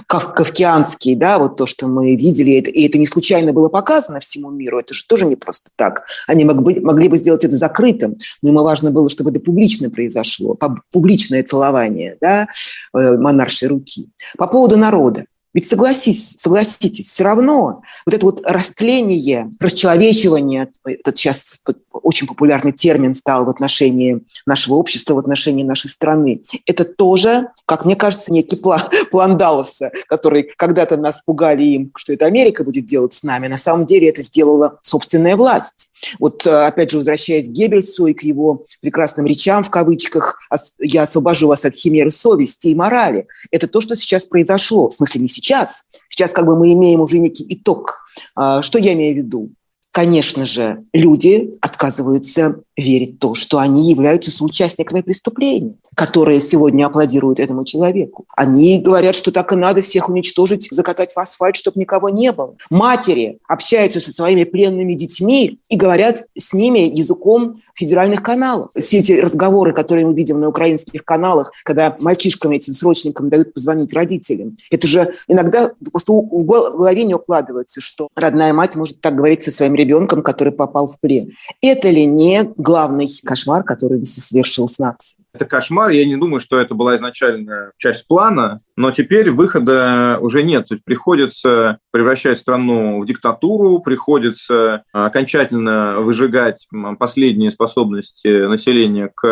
кавкианский, да, вот то, что мы видели, и это не случайно было показано всему миру, это же тоже не просто так. Они могли, могли бы сделать это закрытым, но им важно было, чтобы это публично произошло, публичное целование, да, э, монаршей руки. По поводу народа. Ведь согласись, согласитесь, все равно вот это вот растление, расчеловечивание, этот сейчас очень популярный термин стал в отношении нашего общества, в отношении нашей страны, это тоже, как мне кажется, некий план, план Далласа, который когда-то нас пугали им, что это Америка будет делать с нами. На самом деле это сделала собственная власть. Вот, э, опять же, возвращаясь к Геббельсу и к его прекрасным речам, в кавычках, «я освобожу вас от химеры совести и морали». Это то, что сейчас произошло. В смысле, не сейчас. Сейчас как бы мы имеем уже некий итог. А, что я имею в виду? Конечно же, люди отказываются верить в то, что они являются соучастниками преступления, которые сегодня аплодируют этому человеку. Они говорят, что так и надо всех уничтожить, закатать в асфальт, чтобы никого не было. Матери общаются со своими пленными детьми и говорят с ними языком федеральных каналов. Все эти разговоры, которые мы видим на украинских каналах, когда мальчишкам этим срочникам дают позвонить родителям, это же иногда просто в голове не укладывается, что родная мать может так говорить со своим ребенком, который попал в плен. Это ли не главный кошмар, который свершил с нацией. Это кошмар. Я не думаю, что это была изначально часть плана, но теперь выхода уже нет. То есть приходится превращать страну в диктатуру, приходится окончательно выжигать последние способности населения к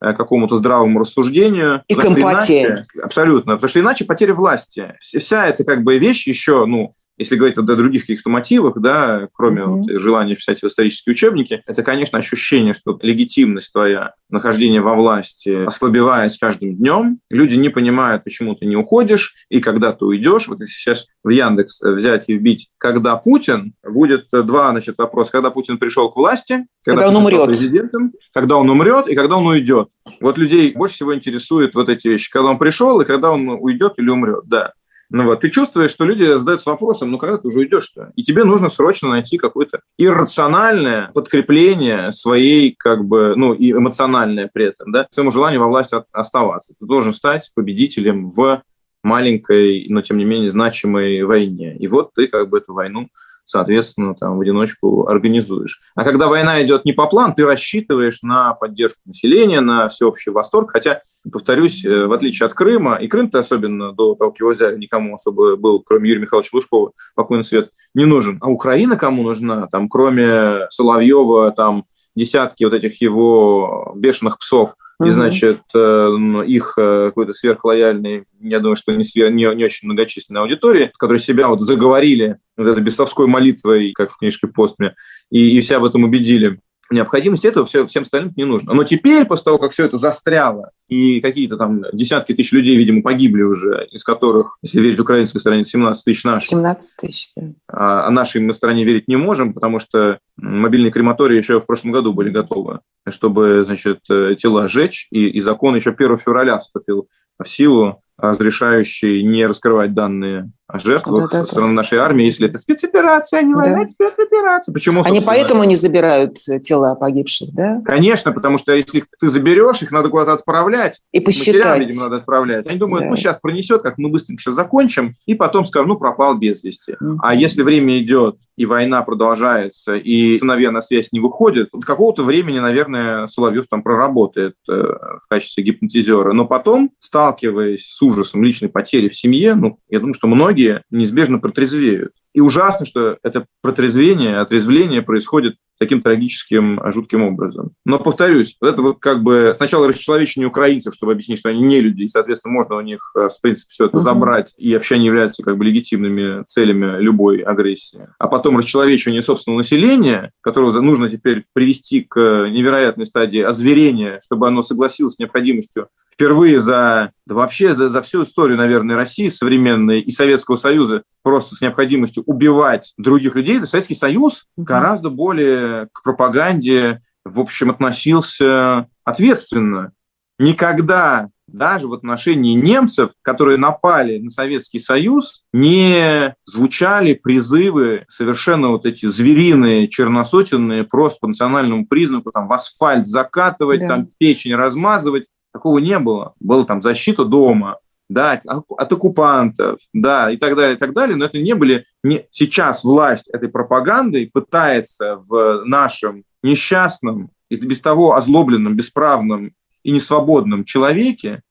э, какому-то здравому рассуждению. И к эмпатии. Абсолютно. Потому что иначе потеря власти. Вся эта как бы вещь еще, ну, если говорить о других каких-то мотивах, да, кроме mm-hmm. вот желания писать в исторические учебники, это, конечно, ощущение, что легитимность твоя, нахождение во власти ослабевает с каждым днем, люди не понимают, почему ты не уходишь, и когда ты уйдешь, вот если сейчас в Яндекс взять и вбить, когда Путин, будет два, значит, вопроса, когда Путин пришел к власти, когда, когда он умрет, президентом, когда он умрет и когда он уйдет. Вот людей больше всего интересуют вот эти вещи, когда он пришел и когда он уйдет или умрет, да. Ну вот, ты чувствуешь, что люди задаются вопросом, ну когда ты уже уйдешь-то? И тебе нужно срочно найти какое-то иррациональное подкрепление своей, как бы, ну и эмоциональное при этом, да, своему желанию во власти оставаться. Ты должен стать победителем в маленькой, но тем не менее значимой войне. И вот ты как бы эту войну соответственно, там в одиночку организуешь. А когда война идет не по плану, ты рассчитываешь на поддержку населения, на всеобщий восторг. Хотя, повторюсь, э, в отличие от Крыма, и Крым-то особенно до того, как его взяли, никому особо был, кроме Юрия Михайловича Лужкова, покойный свет, не нужен. А Украина кому нужна? Там, кроме Соловьева, там десятки вот этих его бешеных псов – и, значит, э, их э, какой-то сверхлояльный, я думаю, что не, свер, не, не очень многочисленной аудитории, которые себя вот заговорили вот этой бесовской молитвой, как в книжке Постме, и, и себя в этом убедили необходимость этого все, всем остальным не нужно. Но теперь, после того, как все это застряло, и какие-то там десятки тысяч людей, видимо, погибли уже, из которых, если верить украинской стороне, 17 тысяч наших. 17 тысяч, да. А, а нашей мы стране верить не можем, потому что мобильные крематории еще в прошлом году были готовы, чтобы, значит, э, тела сжечь, и, и закон еще 1 февраля вступил в силу, разрешающий не раскрывать данные о жертвах да, да, со стороны да. нашей армии, если это спецоперация, а не война, да. спецоперация. Почему, Они поэтому не забирают тела погибших, да? Конечно, потому что если ты заберешь, их надо куда-то отправлять. И посчитать. видимо, надо отправлять. Они думают, да. ну, сейчас пронесет, как мы быстренько сейчас закончим, и потом скажем, ну, пропал без вести. Mm-hmm. А если время идет, и война продолжается, и сыновья на связь не выходят, до какого-то времени, наверное, Соловьев там проработает э, в качестве гипнотизера. Но потом, сталкиваясь с ужасом личной потери в семье, ну, я думаю, что многие неизбежно протрезвеют. И ужасно, что это протрезвение, отрезвление происходит таким трагическим, жутким образом. Но, повторюсь, это вот как бы сначала расчеловечение украинцев, чтобы объяснить, что они не люди, и, соответственно, можно у них, э, в принципе, все это забрать, и вообще они являются как бы легитимными целями любой агрессии. А потом расчеловечивание собственного населения, которого нужно теперь привести к невероятной стадии озверения, чтобы оно согласилось с необходимостью впервые за, да вообще за, за всю историю, наверное, России современной и Советского Союза просто с необходимостью убивать других людей, Советский Союз гораздо более к пропаганде, в общем, относился ответственно. Никогда даже в отношении немцев, которые напали на Советский Союз, не звучали призывы совершенно вот эти звериные, черносотенные, просто по национальному признаку, там, в асфальт закатывать, да. там, печень размазывать. Такого не было. Была там защита дома, да, от оккупантов, да, и так далее, и так далее, но это не были... Не... Сейчас власть этой пропагандой пытается в нашем несчастном и без того озлобленном, бесправном и несвободном человеке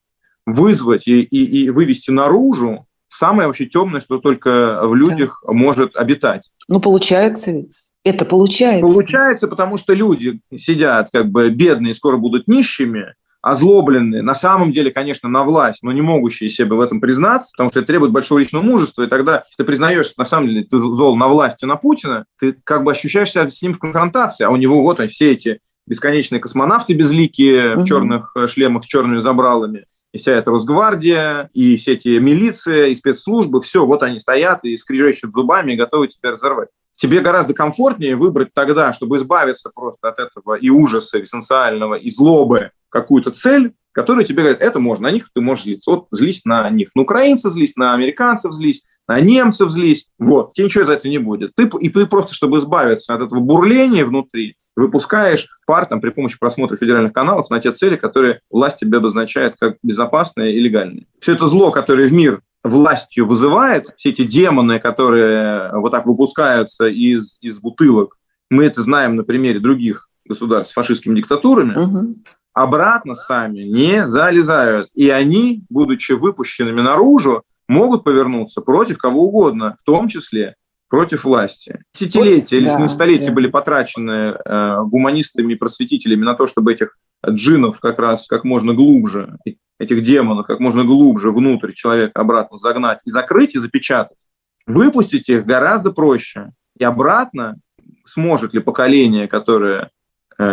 вызвать и, и, и вывести наружу самое вообще темное, что только в людях да. может обитать. Ну, получается ведь. Это получается. Получается, потому что люди сидят как бы бедные, скоро будут нищими, озлобленные, на самом деле, конечно, на власть, но не могущие себе в этом признаться, потому что это требует большого личного мужества, и тогда, если ты признаешь, что на самом деле ты зол на власти, на Путина, ты как бы ощущаешь себя с ним в конфронтации, а у него вот они, все эти бесконечные космонавты безликие угу. в черных э, шлемах с черными забралами, и вся эта Росгвардия, и все эти милиции, и спецслужбы, все, вот они стоят и скрежещут зубами и готовы тебя разорвать. Тебе гораздо комфортнее выбрать тогда, чтобы избавиться просто от этого и ужаса экзистенциального, и злобы, какую-то цель, которая тебе говорит, это можно, на них ты можешь злиться. Вот злись на них. На украинцев злись, на американцев злись, на немцев злись. Вот, тебе ничего за это не будет. Ты, и ты просто, чтобы избавиться от этого бурления внутри, выпускаешь пар там, при помощи просмотра федеральных каналов на те цели, которые власть тебе обозначает как безопасные и легальные. Все это зло, которое в мир властью вызывает, все эти демоны, которые вот так выпускаются из, из бутылок, мы это знаем на примере других государств с фашистскими диктатурами, угу обратно сами не залезают. И они, будучи выпущенными наружу, могут повернуться против кого угодно, в том числе против власти. Десятилетия или да, столетия да. были потрачены э, гуманистами и просветителями на то, чтобы этих джинов как раз как можно глубже, этих демонов как можно глубже внутрь человека обратно загнать и закрыть и запечатать. Выпустить их гораздо проще. И обратно сможет ли поколение, которое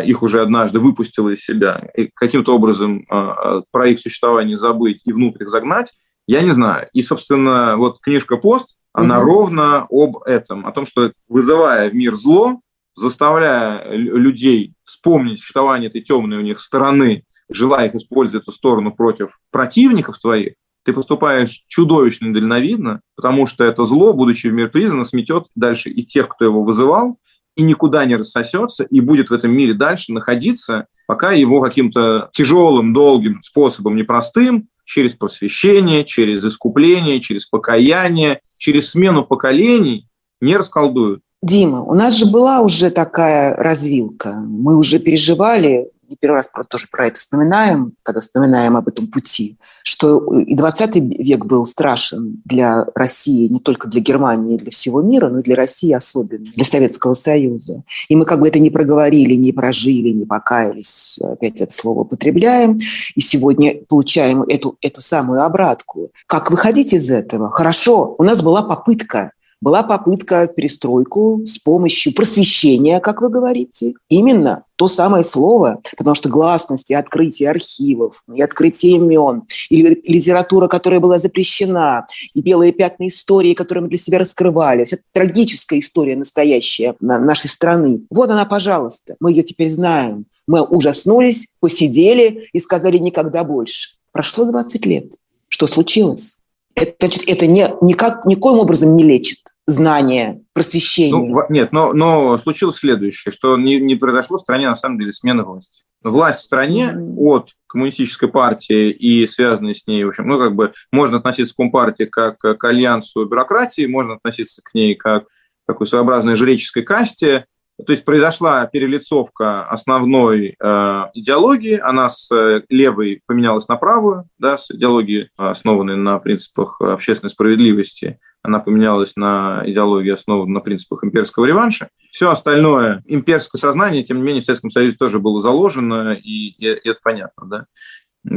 их уже однажды выпустила из себя, и каким-то образом э, э, про их существование забыть и внутрь их загнать, я не знаю. И, собственно, вот книжка «Пост», она угу. ровно об этом, о том, что вызывая в мир зло, заставляя людей вспомнить существование этой темной у них стороны, желая их использовать эту сторону против противников твоих, ты поступаешь чудовищно недальновидно, потому что это зло, будучи в мир признано, сметет дальше и тех, кто его вызывал, и никуда не рассосется, и будет в этом мире дальше находиться, пока его каким-то тяжелым, долгим способом, непростым, через просвещение, через искупление, через покаяние, через смену поколений не расколдуют. Дима, у нас же была уже такая развилка. Мы уже переживали не первый раз тоже про это вспоминаем, когда вспоминаем об этом пути, что и 20 век был страшен для России, не только для Германии, для всего мира, но и для России особенно, для Советского Союза. И мы как бы это не проговорили, не прожили, не покаялись, опять это слово употребляем, и сегодня получаем эту, эту самую обратку. Как выходить из этого? Хорошо, у нас была попытка, была попытка перестройку с помощью просвещения, как вы говорите. Именно то самое слово, потому что гласность и открытие архивов, и открытие имен, и литература, которая была запрещена, и белые пятна истории, которые мы для себя раскрывали. Вся трагическая история настоящая нашей страны. Вот она, пожалуйста. Мы ее теперь знаем. Мы ужаснулись, посидели и сказали никогда больше. Прошло 20 лет. Что случилось? Это, значит, это не, никак, никоим образом не лечит знания, просвещение. Ну, нет, но, но случилось следующее, что не, не произошло в стране, на самом деле, смена власти. Власть в стране mm-hmm. от коммунистической партии и связанной с ней, в общем, ну, как бы можно относиться к Компартии как к альянсу бюрократии, можно относиться к ней как к такой своеобразной жреческой касте, то есть произошла перелицовка основной э, идеологии, она с э, левой поменялась на правую, да, с идеологии, основанной на принципах общественной справедливости, она поменялась на идеологию, основанную на принципах имперского реванша. Все остальное, имперское сознание, тем не менее, в Советском Союзе тоже было заложено, и, и это понятно, да.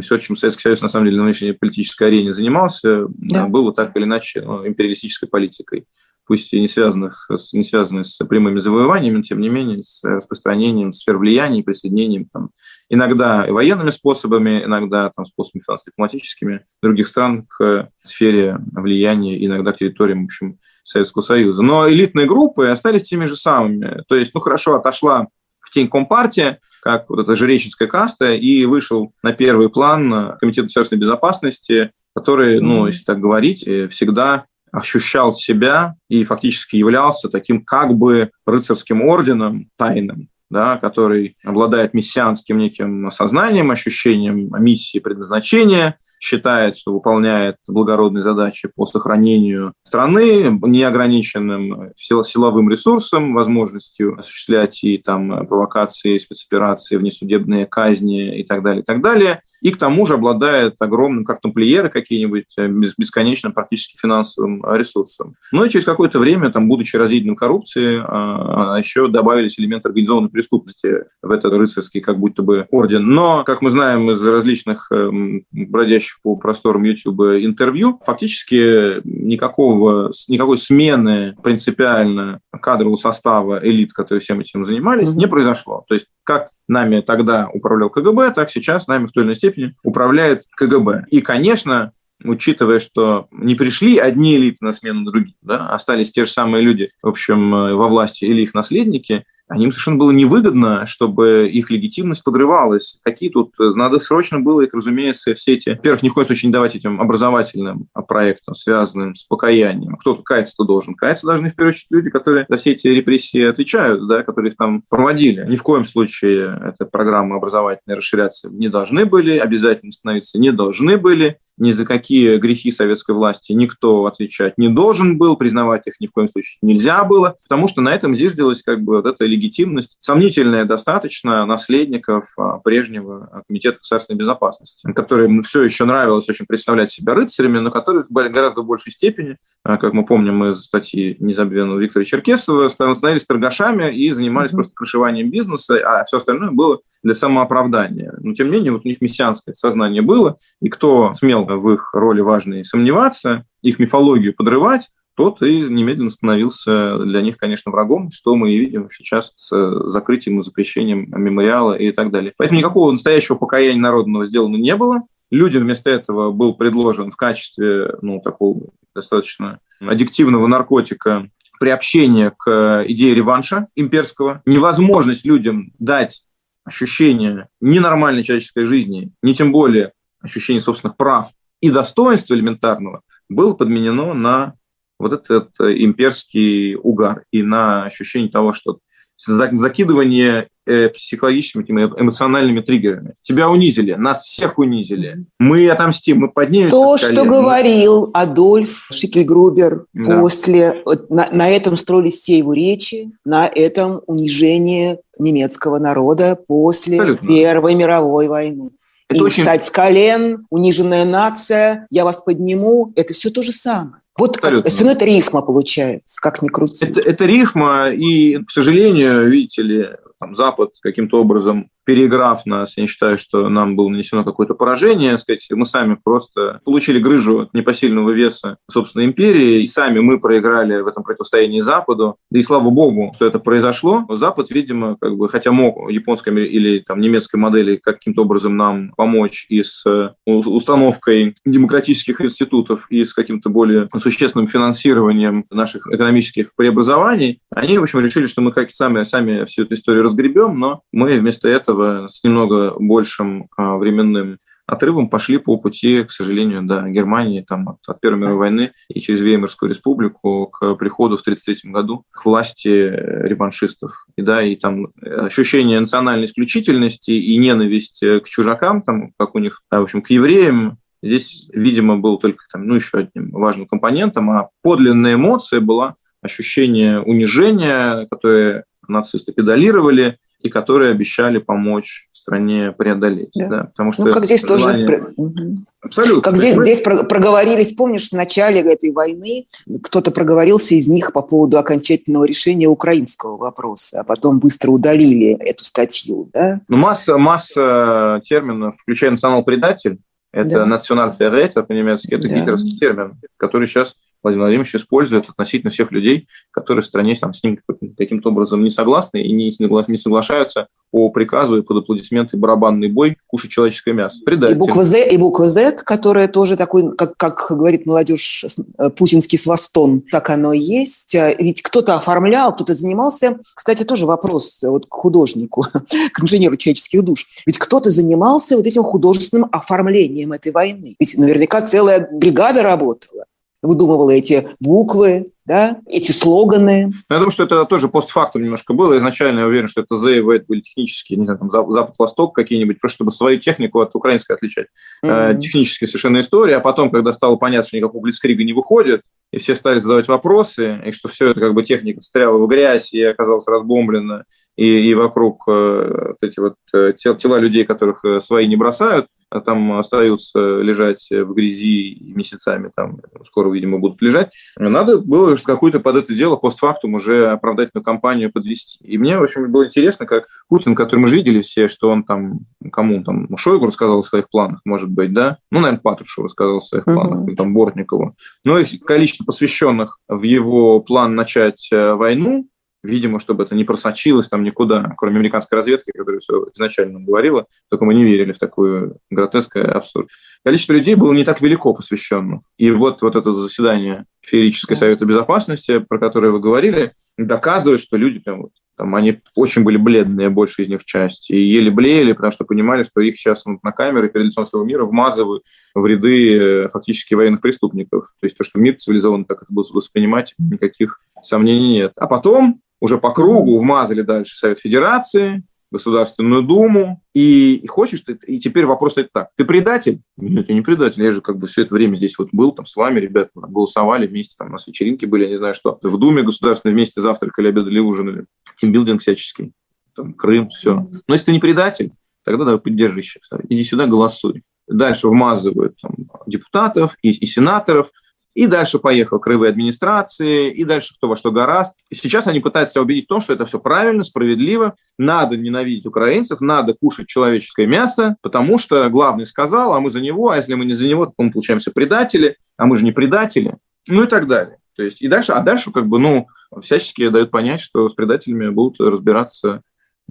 Все, чем Советский Союз, на самом деле, на нынешней политической арене занимался, да. было так или иначе ну, империалистической политикой пусть и не связанных, не связанных с прямыми завоеваниями, но тем не менее с распространением сфер влияния, присоединением там, иногда и военными способами, иногда там, способами дипломатическими других стран к сфере влияния, иногда к территориям, в общем, Советского Союза. Но элитные группы остались теми же самыми. То есть, ну хорошо, отошла в тень Компартия, как вот эта жреческая каста, и вышел на первый план Комитет государственной безопасности, который, ну, если так говорить, всегда ощущал себя и фактически являлся таким как бы рыцарским орденом тайным, да, который обладает мессианским неким сознанием, ощущением миссии предназначения, считает, что выполняет благородные задачи по сохранению страны, неограниченным силовым ресурсом, возможностью осуществлять и там провокации, спецоперации, внесудебные казни и так далее, и так далее. И к тому же обладает огромным, как тамплиеры какие-нибудь, э, бесконечным практически финансовым ресурсом. Ну и через какое-то время, там, будучи разъединенным коррупции, а, а, еще добавились элементы организованной преступности в этот рыцарский как будто бы орден. Но, как мы знаем из различных эм, бродящих ходящих по просторам YouTube интервью, фактически никакого, никакой смены принципиально кадрового состава элит, которые всем этим занимались, mm-hmm. не произошло. То есть как нами тогда управлял КГБ, так сейчас нами в той или иной степени управляет КГБ. И, конечно, учитывая, что не пришли одни элиты на смену другим, да, остались те же самые люди, в общем, э, во власти или их наследники, им совершенно было невыгодно, чтобы их легитимность подрывалась. Какие тут... Э, надо срочно было, их, разумеется, все эти... Во-первых, ни в коем случае не давать этим образовательным проектам, связанным с покаянием. Кто-то каяться-то должен. Каяться должны, в первую очередь, люди, которые за все эти репрессии отвечают, да, которые их там проводили. Ни в коем случае эта программа образовательная расширяться не должны были, обязательно становиться не должны были ни за какие грехи советской власти никто отвечать не должен был, признавать их ни в коем случае нельзя было, потому что на этом зиждилась как бы вот эта легитимность, сомнительная достаточно наследников а, прежнего Комитета государственной безопасности, которым все еще нравилось очень представлять себя рыцарями, но которые в гораздо большей степени, а, как мы помним из статьи незабвенного Виктора Черкесова, становились торгашами и занимались mm-hmm. просто крышеванием бизнеса, а все остальное было для самооправдания. Но, тем не менее, вот у них мессианское сознание было, и кто смел в их роли важной сомневаться, их мифологию подрывать, тот и немедленно становился для них, конечно, врагом, что мы и видим сейчас с закрытием и запрещением мемориала и так далее. Поэтому никакого настоящего покаяния народного сделано не было. Людям вместо этого был предложен в качестве ну, такого достаточно аддиктивного наркотика приобщение к идее реванша имперского, невозможность людям дать ощущение ненормальной человеческой жизни, не тем более ощущение собственных прав и достоинства элементарного, было подменено на вот этот имперский угар и на ощущение того, что закидывание э, психологическими, эмоциональными триггерами. Тебя унизили, нас всех унизили. Мы отомстим, мы поднимемся. То, что говорил Адольф Шикельгрубер да. после... На, на этом строились все его речи, на этом унижение немецкого народа после Абсолютно. Первой мировой войны. Это и очень... встать с колен, униженная нация, я вас подниму, это все то же самое. Вот как, все равно это рифма получается, как ни крути. Это, это рифма, и, к сожалению, видите ли, там, Запад каким-то образом переиграв нас, я считаю, что нам было нанесено какое-то поражение, сказать, мы сами просто получили грыжу от непосильного веса собственной империи, и сами мы проиграли в этом противостоянии Западу. Да и слава богу, что это произошло. Запад, видимо, как бы, хотя мог японской или там, немецкой модели каким-то образом нам помочь и с э, установкой демократических институтов, и с каким-то более существенным финансированием наших экономических преобразований, они, в общем, решили, что мы как сами, сами всю эту историю разгребем, но мы вместо этого с немного большим а, временным отрывом пошли по пути, к сожалению, да, Германии там, от, от Первой мировой войны и через Веймарскую республику к приходу в 1933 году к власти реваншистов. И, да, и там ощущение национальной исключительности и ненависть к чужакам, там, как у них, в общем, к евреям, здесь, видимо, был только там, ну, еще одним важным компонентом, а подлинная эмоция была ощущение унижения, которое нацисты педалировали и которые обещали помочь стране преодолеть. Да. Да, потому что ну, как здесь желание... тоже... Абсолютно. Как здесь, здесь проговорились, помнишь, в начале этой войны кто-то проговорился из них по поводу окончательного решения украинского вопроса, а потом быстро удалили эту статью. Да? Ну, масса, масса терминов, включая национал-предатель, это да. националь-ферретер по-немецки, это да. гитлеровский термин, который сейчас Владимир Владимирович использует относительно всех людей, которые в стране там, с ним каким-то образом не согласны и не, не соглашаются по приказу и под аплодисменты барабанный бой кушать человеческое мясо. Предатель. И буква Z, и буква Z, которая тоже такой, как, как говорит молодежь, э, путинский свастон, так оно и есть. А ведь кто-то оформлял, кто-то занимался. Кстати, тоже вопрос вот к художнику, к инженеру человеческих душ. Ведь кто-то занимался вот этим художественным оформлением этой войны. Ведь наверняка целая бригада работала выдумывала эти буквы, да, эти слоганы. Ну, я думаю, что это тоже постфактум немножко было. Изначально я уверен, что это V были технические, не знаю, там Запад-Восток какие-нибудь, просто чтобы свою технику от украинской отличать. Mm-hmm. Технические совершенно истории. А потом, когда стало понятно, что никакого блицкрига не выходит, и все стали задавать вопросы, и что все это как бы техника встряла в грязь и оказалась разбомблена, и, и вокруг э, вот эти вот э, тела людей, которых э, свои не бросают, а там остаются лежать в грязи месяцами, там скоро, видимо, будут лежать. Надо было какую-то под это дело постфактум уже оправдательную кампанию подвести. И мне, в общем, было интересно, как Путин, который мы же видели все, что он там, кому там, Шойгу рассказал о своих планах, может быть, да? Ну, наверное, Патрушеву рассказал о своих планах, uh-huh. там, Бортникову. Но их количество посвященных в его план начать э, войну, видимо, чтобы это не просочилось там никуда, кроме американской разведки, которая все изначально говорила, только мы не верили в такую гротеское абсурд. Количество людей было не так велико посвященных. И вот, вот это заседание Феерической Совета Безопасности, про которое вы говорили, доказывает, что люди прям вот там они очень были бледные, большая из них часть, и еле блеяли, потому что понимали, что их сейчас вот на камеры перед лицом всего мира вмазывают в ряды э, фактически военных преступников. То есть то, что мир цивилизованно так это будет воспринимать, никаких сомнений нет. А потом уже по кругу вмазали дальше Совет Федерации, Государственную Думу, и, и хочешь ты, и теперь вопрос это так, ты предатель? Нет, я не предатель, я же как бы все это время здесь вот был, там с вами, ребята, голосовали вместе, там у нас вечеринки были, я не знаю что, в Думе государственной вместе завтракали, обедали, ужинали, тимбилдинг всяческий, там, Крым, все. Но если ты не предатель, тогда давай поддержи сейчас, иди сюда, голосуй. Дальше вмазывают там, депутатов и, и сенаторов, и дальше поехал краевые администрации, и дальше кто во что гораст. Сейчас они пытаются убедить в том, что это все правильно, справедливо, надо ненавидеть украинцев, надо кушать человеческое мясо, потому что главный сказал, а мы за него, а если мы не за него, то мы получаемся предатели, а мы же не предатели, ну и так далее. То есть и дальше, а дальше как бы, ну, всячески дают понять, что с предателями будут разбираться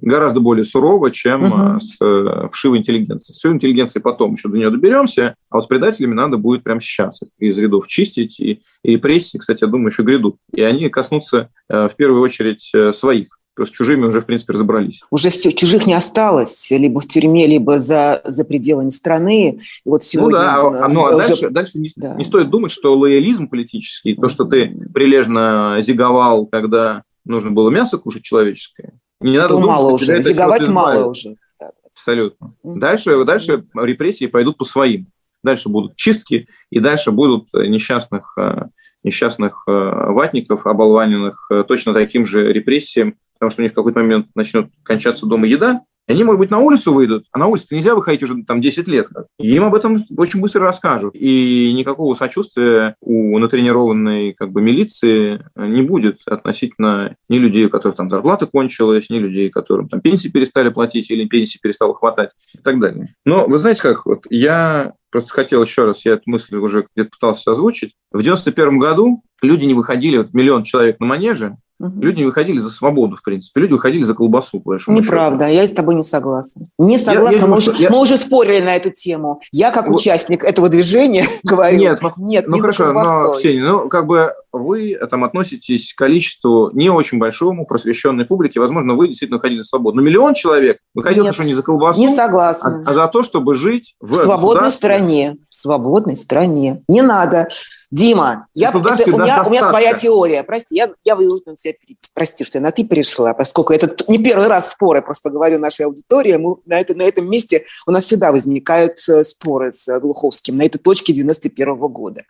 гораздо более сурово, чем угу. с вшивой интеллигенцией. С интеллигенцией потом еще до нее доберемся, а вот с предателями надо будет прямо сейчас из рядов чистить. И, и репрессии, кстати, я думаю, еще грядут. И они коснутся э, в первую очередь своих. Просто с чужими уже, в принципе, разобрались. Уже все, чужих не осталось, либо в тюрьме, либо за, за пределами страны. И вот сегодня... Ну да, а, ну, а уже... дальше, дальше не, да. не стоит думать, что лоялизм политический, то, что ты прилежно зиговал, когда нужно было мясо кушать человеческое, не надо думать, мало уже, зиговать мало уже. Абсолютно. Дальше, дальше репрессии пойдут по своим. Дальше будут чистки, и дальше будут несчастных, э, несчастных э, ватников, оболваненных э, точно таким же репрессиям, потому что у них в какой-то момент начнет кончаться дома еда, они, может быть, на улицу выйдут, а на улицу нельзя выходить уже там 10 лет. И им об этом очень быстро расскажут. И никакого сочувствия у натренированной как бы, милиции не будет относительно ни людей, у которых там зарплата кончилась, ни людей, которым там пенсии перестали платить или пенсии перестало хватать и так далее. Но вы знаете как, вот я просто хотел еще раз, я эту мысль уже где-то пытался озвучить. В 91 году люди не выходили, вот миллион человек на манеже, Угу. Люди не выходили за свободу, в принципе. Люди выходили за колбасу. Неправда, счету. я с тобой не согласна. Не согласна, я, я, мы, уже, я... мы уже спорили на эту тему. Я, как вот. участник этого движения, говорю, нет, ну, нет ну, не хорошо, за колбасой. Но, Ксения, ну, как бы вы там относитесь к количеству не очень большому просвещенной публики. Возможно, вы действительно выходили за свободу. Но миллион человек выходил нет, что не за колбасу, не согласна. А, а за то, чтобы жить в, в свободной стране. В свободной стране. Не надо Дима, я, это, у, меня, у меня своя теория. Прости, я, я вынужден тебя Прости, что я на «ты» перешла, поскольку это не первый раз споры, просто говорю нашей аудитории. Мы на, это, на этом месте у нас всегда возникают э, споры с Глуховским на этой точке 91 -го года.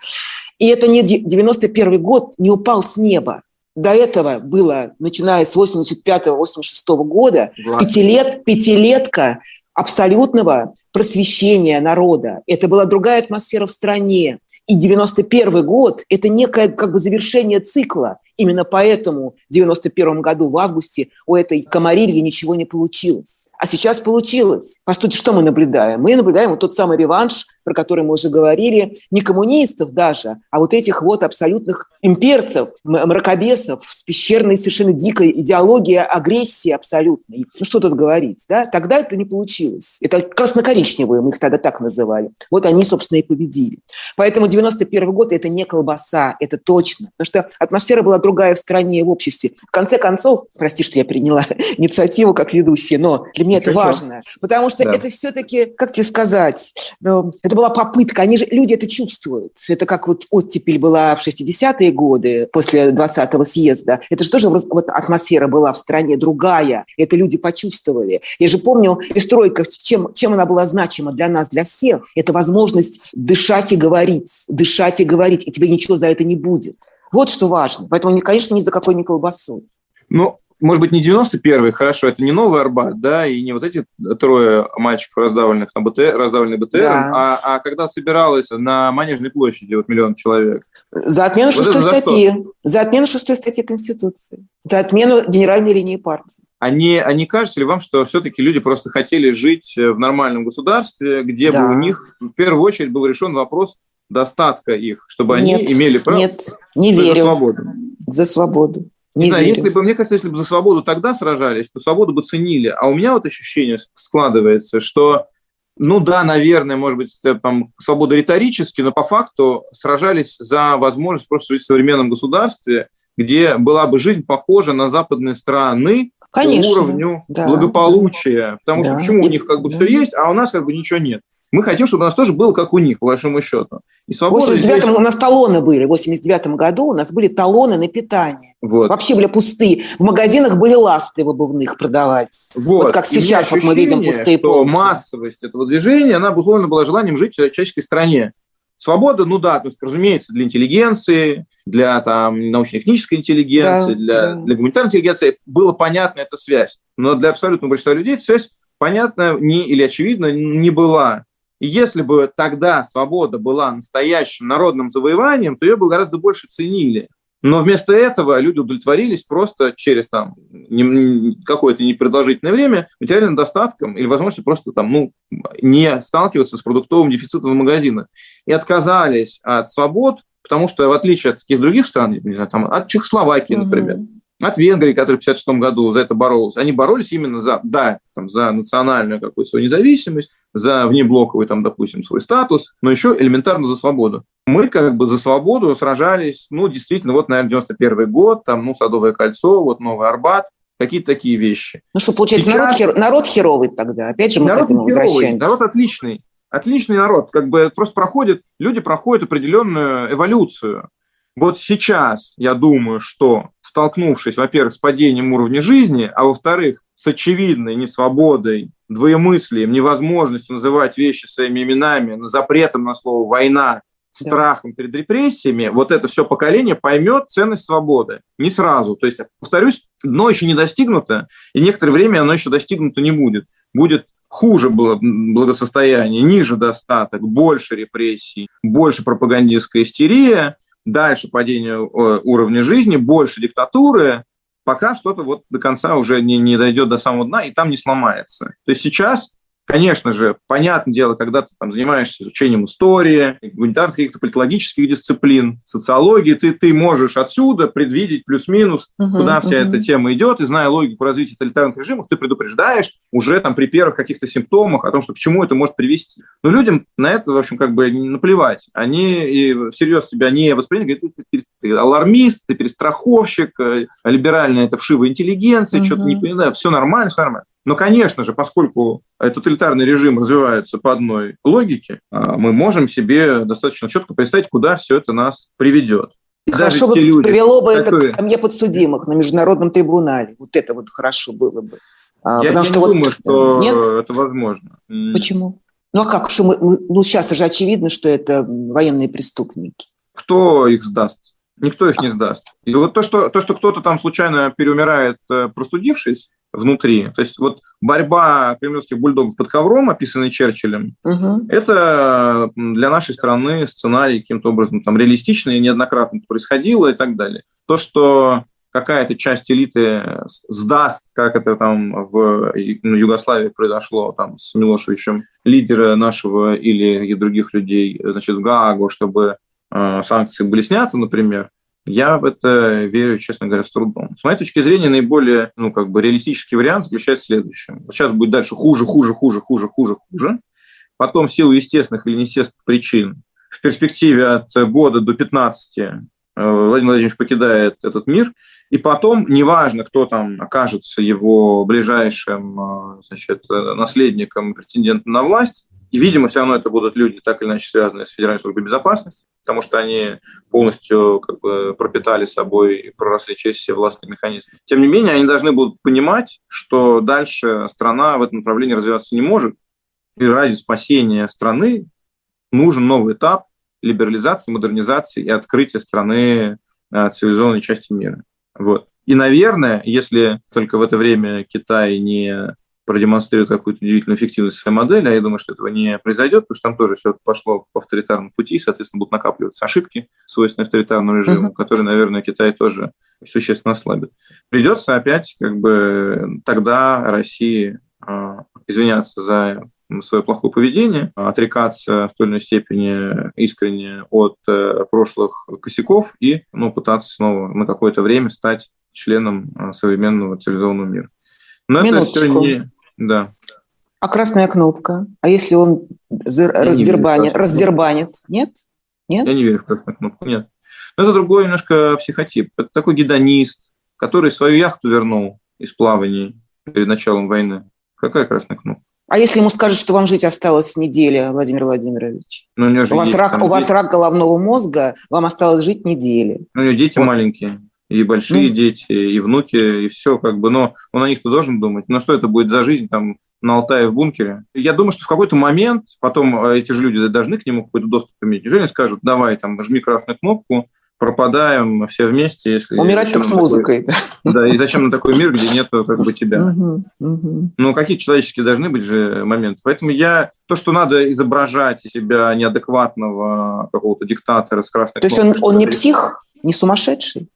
И это не 91 год не упал с неба. До этого было, начиная с 85-86 года, пятилет, пятилетка абсолютного просвещения народа. Это была другая атмосфера в стране. И 91 год – это некое как бы завершение цикла. Именно поэтому в 91 году в августе у этой комарильи ничего не получилось. А сейчас получилось. По сути, что мы наблюдаем? Мы наблюдаем вот тот самый реванш про который мы уже говорили, не коммунистов даже, а вот этих вот абсолютных имперцев, мракобесов с пещерной совершенно дикой идеологией агрессии абсолютной. Ну что тут говорить, да? Тогда это не получилось. Это красно-коричневые, мы их тогда так называли. Вот они, собственно, и победили. Поэтому 91 год – это не колбаса, это точно. Потому что атмосфера была другая в стране и в обществе. В конце концов, прости, что я приняла инициативу как ведущая, но для меня это важно. Потому что да. это все-таки, как тебе сказать, ну, это была попытка, они же, люди это чувствуют. Это как вот оттепель была в 60-е годы после 20-го съезда. Это же тоже вот атмосфера была в стране другая. Это люди почувствовали. Я же помню, перестройка, чем, чем она была значима для нас, для всех. Это возможность дышать и говорить, дышать и говорить, и тебе ничего за это не будет. Вот что важно. Поэтому, конечно, ни за какой не колбасу. Ну, может быть, не 91-й, хорошо, это не новый Арбат, да, и не вот эти трое мальчиков, раздавленных на БТР, раздавленных БТР, да. а, а когда собиралась на Манежной площади вот миллион человек. За отмену вот шестой статьи. Что? За отмену шестой статьи Конституции. За отмену генеральной линии партии. Они, они кажется ли вам, что все-таки люди просто хотели жить в нормальном государстве, где да. бы у них в первую очередь был решен вопрос достатка их, чтобы они нет, имели право нет, не верю. за свободу? За свободу. Не, не знаю, если бы, мне кажется, если бы за свободу тогда сражались, то свободу бы ценили. А у меня вот ощущение складывается, что, ну да, наверное, может быть, там свобода риторически, но по факту сражались за возможность просто жить в современном государстве, где была бы жизнь похожа на западные страны Конечно, по уровню да. благополучия. Потому да. что почему у них как бы да. все есть, а у нас как бы ничего нет. Мы хотим, чтобы у нас тоже было как у них, по большому счету. И свобода в 89 здесь... у нас талоны были. В 89 году у нас были талоны на питание. Вот. Вообще были пустые. В магазинах были ласты в обувных продавать. Вот, вот как сейчас вот мы видим пустые что полки. массовость этого движения, она обусловлена была желанием жить в человеческой стране. Свобода, ну да, то есть, разумеется, для интеллигенции, для там, научно-технической интеллигенции, да, для, да. для гуманитарной интеллигенции было понятна эта связь. Но для абсолютного большинства людей эта связь понятна не, или очевидно не была. И если бы тогда свобода была настоящим народным завоеванием, то ее бы гораздо больше ценили. Но вместо этого люди удовлетворились просто через там, какое-то непродолжительное время материальным достатком или возможностью просто там, ну, не сталкиваться с продуктовым дефицитом в магазинах. И отказались от свобод, потому что в отличие от таких других стран, не знаю, там, от Чехословакии, например, mm-hmm от Венгрии, которая в 1956 году за это боролась. Они боролись именно за, да, там, за национальную какую-то свою независимость, за внеблоковый, там, допустим, свой статус, но еще элементарно за свободу. Мы как бы за свободу сражались, ну, действительно, вот, наверное, 91 год, там, ну, Садовое кольцо, вот Новый Арбат, какие-то такие вещи. Ну что, получается, Сейчас... народ, хер... народ херовый тогда, опять же мы народ к этому возвращаемся. Народ отличный, отличный народ, как бы просто проходит, люди проходят определенную эволюцию. Вот сейчас я думаю, что столкнувшись, во-первых, с падением уровня жизни, а во-вторых, с очевидной несвободой, двоемыслием, невозможностью называть вещи своими именами, запретом на слово «война», страхом перед репрессиями, вот это все поколение поймет ценность свободы. Не сразу. То есть, повторюсь, дно еще не достигнуто, и некоторое время оно еще достигнуто не будет. Будет хуже было благосостояние, ниже достаток, больше репрессий, больше пропагандистская истерия – дальше падение уровня жизни, больше диктатуры, пока что-то вот до конца уже не, не дойдет до самого дна и там не сломается. То есть сейчас Конечно же, понятное дело, когда ты там занимаешься изучением истории, гуманитарных каких-то политологических дисциплин, социологии, ты, ты можешь отсюда предвидеть плюс-минус, угу, куда вся угу. эта тема идет, и зная логику развития тоталитарных режимов, ты предупреждаешь уже там при первых каких-то симптомах о том, что к чему это может привести. Но людям на это, в общем, как бы наплевать. Они и всерьез тебя не воспринимают, говорят, ты, ты, ты алармист, ты перестраховщик, э, либеральная это вшивая интеллигенция, угу. что-то не понимаю, все нормально, все нормально. Но, конечно же, поскольку тоталитарный режим развивается по одной логике, а, мы можем себе достаточно четко представить, куда все это нас приведет. И хорошо бы люди, привело бы которые... это к скамье подсудимых на международном трибунале. Вот это вот хорошо было бы. А, Я Потому не что думаю, вот... что Нет? это возможно. Почему? Ну а как? Что мы, ну сейчас же очевидно, что это военные преступники. Кто их сдаст? Никто их не сдаст. И вот то, что, то, что кто-то там случайно переумирает, э, простудившись, внутри. То есть вот борьба кремлевских бульдогов под ковром, описанный Черчиллем, угу. это для нашей страны сценарий каким-то образом там реалистичный, неоднократно происходило и так далее. То, что какая-то часть элиты сдаст, как это там в Югославии произошло там с Милошевичем, лидера нашего или других людей, значит, в Гаагу, чтобы э, санкции были сняты, например, я в это верю, честно говоря, с трудом. С моей точки зрения, наиболее ну, как бы реалистический вариант заключается в следующем. Сейчас будет дальше хуже, хуже, хуже, хуже, хуже, хуже. Потом в силу естественных или неестественных причин в перспективе от года до 15 э, Владимир Владимирович покидает этот мир, и потом, неважно, кто там окажется его ближайшим э, значит, э, наследником, претендентом на власть, и, видимо, все равно это будут люди, так или иначе связанные с Федеральной службой безопасности, потому что они полностью как бы, пропитали собой и проросли через все властные механизмы. Тем не менее, они должны будут понимать, что дальше страна в этом направлении развиваться не может, и ради спасения страны нужен новый этап либерализации, модернизации и открытия страны э, цивилизованной части мира. Вот. И, наверное, если только в это время Китай не продемонстрирует какую-то удивительную эффективность своей модели, а я думаю, что этого не произойдет, потому что там тоже все пошло по авторитарному пути, и, соответственно, будут накапливаться ошибки, свойственные авторитарному режиму, uh-huh. которые, наверное, Китай тоже существенно ослабит. Придется опять как бы тогда России э, извиняться за свое плохое поведение, отрекаться в той или иной степени искренне от э, прошлых косяков и ну, пытаться снова на какое-то время стать членом э, современного цивилизованного мира. Но Минуточку. это все не... Да. А красная кнопка? А если он раздербанит, раздербанит? Нет? Нет? Я не верю в красную кнопку, нет. Но это другой немножко психотип. Это такой гедонист, который свою яхту вернул из плаваний перед началом войны. Какая красная кнопка? А если ему скажут, что вам жить осталось неделя, Владимир Владимирович? Ну, у, у, вас рак, у вас рак головного мозга, вам осталось жить недели. Ну, у него дети вот. маленькие и большие ну, дети, и внуки, и все как бы, но он о них-то должен думать. Но что это будет за жизнь там на Алтае в бункере? Я думаю, что в какой-то момент потом э, эти же люди должны к нему какой-то доступ иметь. Неужели скажут, давай, там, жми красную кнопку, пропадаем все вместе. Если Умирать так с музыкой. Такой, да, и зачем на такой мир, где нет как бы тебя? Ну, какие человеческие должны быть же моменты. Поэтому я... То, что надо изображать себя неадекватного какого-то диктатора с красной То есть он, он не псих, не сумасшедший?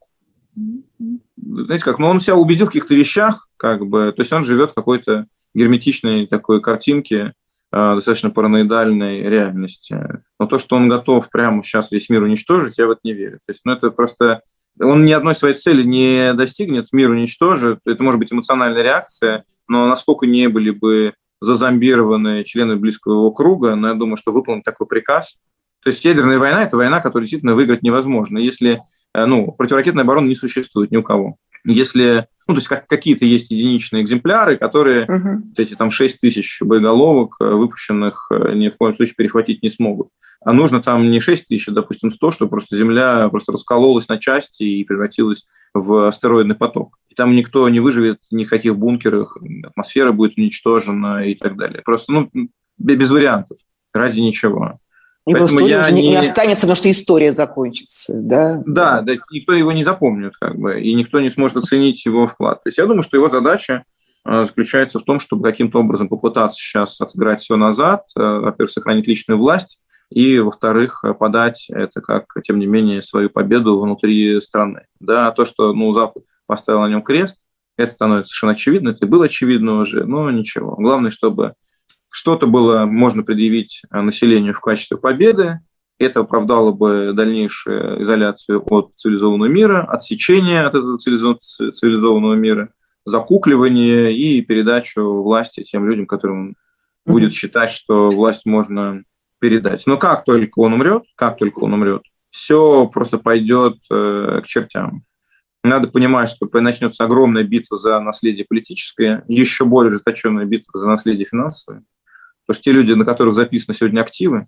Знаете как, ну он себя убедил в каких-то вещах, как бы, то есть он живет в какой-то герметичной такой картинке, э, достаточно параноидальной реальности. Но то, что он готов прямо сейчас весь мир уничтожить, я в это не верю. То есть, ну, это просто... Он ни одной своей цели не достигнет, мир уничтожит. Это может быть эмоциональная реакция, но насколько не были бы зазомбированы члены близкого его круга, но я думаю, что выполнить такой приказ. То есть ядерная война – это война, которую действительно выиграть невозможно. Если ну, противоракетной обороны не существует ни у кого. Если, ну, то есть как, какие-то есть единичные экземпляры, которые uh-huh. вот эти там 6 тысяч боеголовок, э, выпущенных, э, ни в коем случае перехватить не смогут. А нужно там не 6 тысяч, а, допустим, 100, чтобы просто Земля просто раскололась на части и превратилась в астероидный поток. И там никто не выживет ни в каких бункерах, атмосфера будет уничтожена и так далее. Просто, ну, без вариантов, ради ничего. Его история уже не, не останется, потому что история закончится, да? Да, да, никто его не запомнит, как бы, и никто не сможет оценить его вклад. То есть я думаю, что его задача э, заключается в том, чтобы каким-то образом попытаться сейчас отыграть все назад, э, во-первых, сохранить личную власть, и, во-вторых, подать это как, тем не менее, свою победу внутри страны. Да, то, что ну, Запад поставил на нем крест, это становится совершенно очевидно, это было очевидно уже, но ничего. Главное, чтобы Что-то было можно предъявить населению в качестве победы, это оправдало бы дальнейшую изоляцию от цивилизованного мира, отсечение от этого цивилизованного мира, закукливание и передачу власти тем людям, которым будет считать, что власть можно передать. Но как только он умрет, как только он умрет, все просто пойдет э, к чертям. Надо понимать, что начнется огромная битва за наследие политическое, еще более ожесточенная битва за наследие финансовое. Потому что те люди, на которых записаны сегодня активы,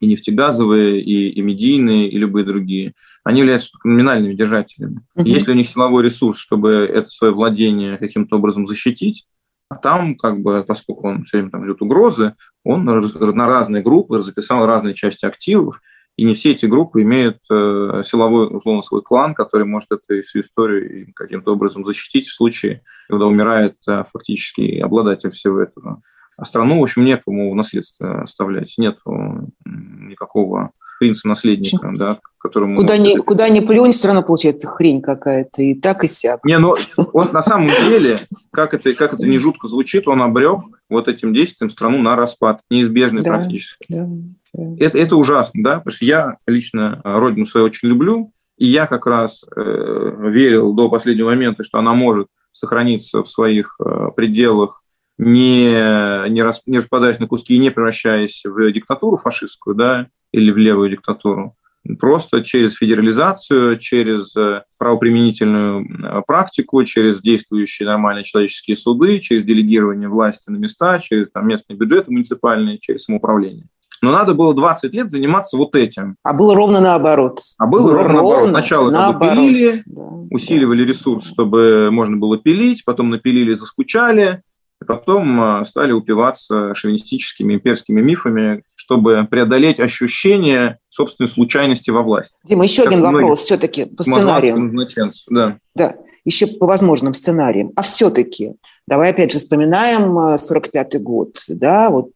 и нефтегазовые, и, и медийные, и любые другие, они являются номинальными держателями. Mm-hmm. Если у них силовой ресурс, чтобы это свое владение каким-то образом защитить, а там, как бы, поскольку он все время там ждет угрозы, он на разные группы записал разные части активов, и не все эти группы имеют э, силовой, условно, свой клан, который может эту всю историю каким-то образом защитить в случае, когда умирает э, фактически обладатель всего этого. А страну, в общем, некому в наследство оставлять, нет никакого принца-наследника, да, которому... Куда ни, куда ни плюнь, все равно получается хрень какая-то, и так, и сяк. Не, ну, он на самом деле, как это, как это не жутко звучит, он обрек вот этим действием страну на распад, неизбежный да, практически. Да, да. Это, это ужасно, да, потому что я лично родину свою очень люблю, и я как раз э, верил до последнего момента, что она может сохраниться в своих э, пределах не, не, рас, не распадаясь на куски и не превращаясь в диктатуру фашистскую, да, или в левую диктатуру, просто через федерализацию, через э, правоприменительную практику, через действующие нормальные человеческие суды, через делегирование власти на места, через там, местные бюджеты муниципальные, через самоуправление. Но надо было 20 лет заниматься вот этим. А было ровно наоборот. А было, было ровно, ровно наоборот. Сначала наоборот. пилили, да, усиливали да. ресурс, чтобы можно было пилить, потом напилили, заскучали, и потом а, стали упиваться шовинистическими имперскими мифами, чтобы преодолеть ощущение собственной случайности во власти. Дима, еще как один вопрос все-таки по сценариям. Да. да, еще по возможным сценариям. А все-таки, давай опять же вспоминаем 45-й а, год, да, вот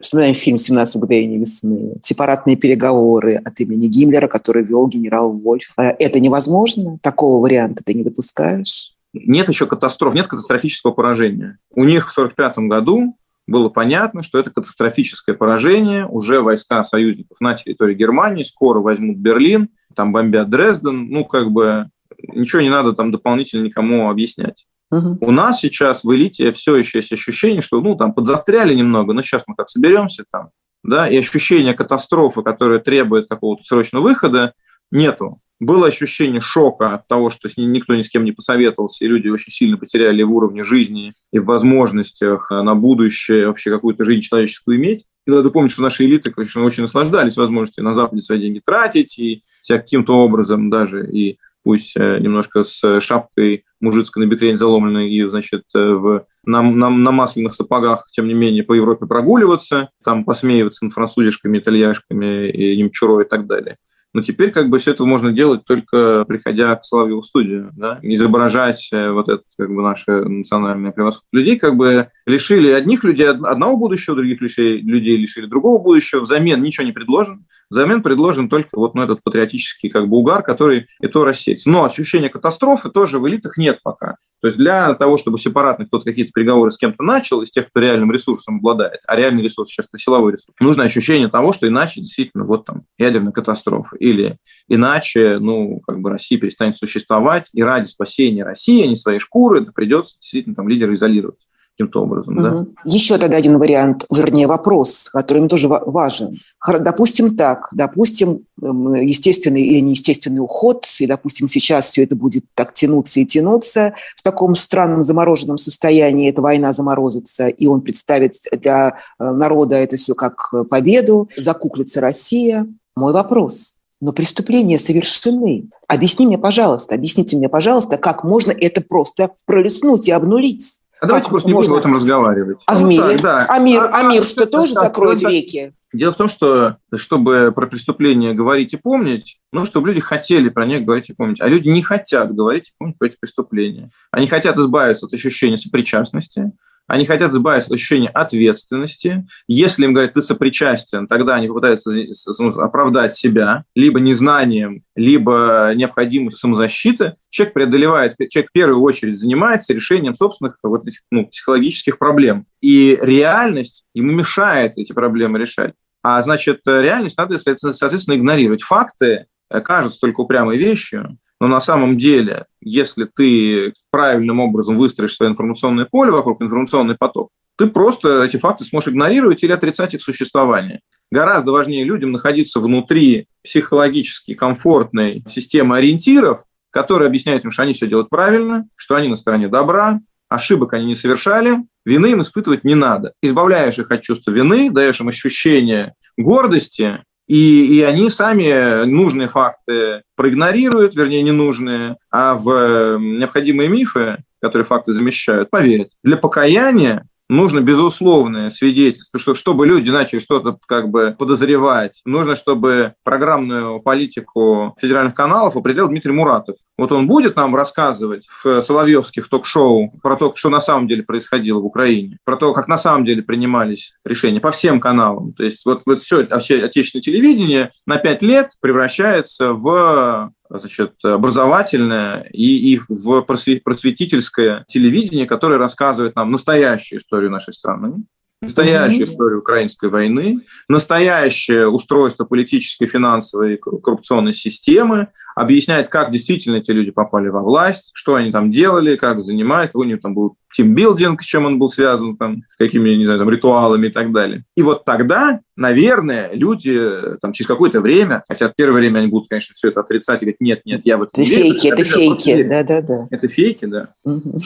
вспоминаем фильм «17 мгновений весны», сепаратные переговоры от имени Гиммлера, который вел генерал Вольф. А, это невозможно? Такого варианта ты не допускаешь? Нет еще катастроф, нет катастрофического поражения. У них в 1945 году было понятно, что это катастрофическое поражение. Уже войска союзников на территории Германии скоро возьмут Берлин, там бомбят Дрезден. Ну, как бы ничего не надо там дополнительно никому объяснять. Угу. У нас сейчас в элите все еще есть ощущение, что ну там подзастряли немного, но сейчас мы как соберемся там, да, и ощущение катастрофы, которое требует какого-то срочного выхода, нету было ощущение шока от того, что с ним никто ни с кем не посоветовался, и люди очень сильно потеряли в уровне жизни и в возможностях на будущее вообще какую-то жизнь человеческую иметь. И надо помнить, что наши элиты, конечно, очень наслаждались возможностью на Западе свои деньги тратить, и себя каким-то образом даже и пусть э, немножко с шапкой мужицкой на бекрень заломленной и, значит, э, в, на, на, на масляных сапогах, тем не менее, по Европе прогуливаться, там посмеиваться над французишками, итальяшками и немчуро и так далее. Но теперь как бы все это можно делать только приходя к Соловьеву в студию, да, изображать э, вот это как бы наше национальное превосходство. Людей как бы лишили одних людей одного будущего, других людей лишили другого будущего, взамен ничего не предложено. Взамен предложен только вот ну, этот патриотический как бы угар, который и то рассеется. Но ощущения катастрофы тоже в элитах нет пока. То есть для того, чтобы сепаратно кто-то какие-то переговоры с кем-то начал, из тех, кто реальным ресурсом обладает, а реальный ресурс сейчас это силовой ресурс, нужно ощущение того, что иначе действительно вот там ядерная катастрофа. Или иначе, ну, как бы Россия перестанет существовать, и ради спасения России, а не своей шкуры, придется действительно там лидера изолировать каким-то образом. Угу. Да? Еще тогда один вариант, вернее вопрос, который тоже важен. Допустим так, допустим, эм, естественный или неестественный уход, и, допустим, сейчас все это будет так тянуться и тянуться, в таком странном замороженном состоянии эта война заморозится, и он представит для э, народа это все как победу, закуклится Россия. Мой вопрос – но преступления совершены. Объясни мне, пожалуйста, объясните мне, пожалуйста, как можно это просто пролеснуть и обнулить? А давайте как просто не будем об этом разговаривать. А ну, в мире? Так, да. А мир, а, а мир а, что, тоже так, закроет так, веки? Дело в том, что чтобы про преступления говорить и помнить, ну, чтобы люди хотели про них говорить и помнить. А люди не хотят говорить и помнить про эти преступления. Они хотят избавиться от ощущения сопричастности, они хотят избавиться от ощущения ответственности. Если им говорят, ты сопричастен, тогда они попытаются ну, оправдать себя либо незнанием, либо необходимостью самозащиты. Человек преодолевает, человек в первую очередь занимается решением собственных вот этих ну, психологических проблем. И реальность ему мешает эти проблемы решать. А значит, реальность надо, соответственно, игнорировать. Факты э, кажутся только упрямой вещью, но на самом деле, если ты правильным образом выстроишь свое информационное поле вокруг, информационный поток, ты просто эти факты сможешь игнорировать или отрицать их существование. Гораздо важнее людям находиться внутри психологически комфортной системы ориентиров, которые объясняют им, что они все делают правильно, что они на стороне добра, ошибок они не совершали, вины им испытывать не надо. Избавляешь их от чувства вины, даешь им ощущение гордости, и, и они сами нужные факты проигнорируют, вернее, ненужные, а в необходимые мифы, которые факты замещают, поверят. Для покаяния нужно безусловное свидетельство, что чтобы люди начали что-то как бы подозревать, нужно, чтобы программную политику федеральных каналов определил Дмитрий Муратов. Вот он будет нам рассказывать в Соловьевских ток-шоу про то, что на самом деле происходило в Украине, про то, как на самом деле принимались решения по всем каналам. То есть вот, вот все отечественное телевидение на пять лет превращается в значит, образовательное и, и в просветительское телевидение, которое рассказывает нам настоящую историю нашей страны, настоящую mm-hmm. историю украинской войны, настоящее устройство политической, финансовой и коррупционной системы, объясняет, как действительно эти люди попали во власть, что они там делали, как занимают, у них там был тимбилдинг, с чем он был связан, там, какими, не знаю, там, ритуалами и так далее. И вот тогда, наверное, люди там, через какое-то время, хотя первое время они будут, конечно, все это отрицать и говорить, нет, нет, я вот это не фейки, верю, это фейки, да-да-да. Это фейки, да. Угу.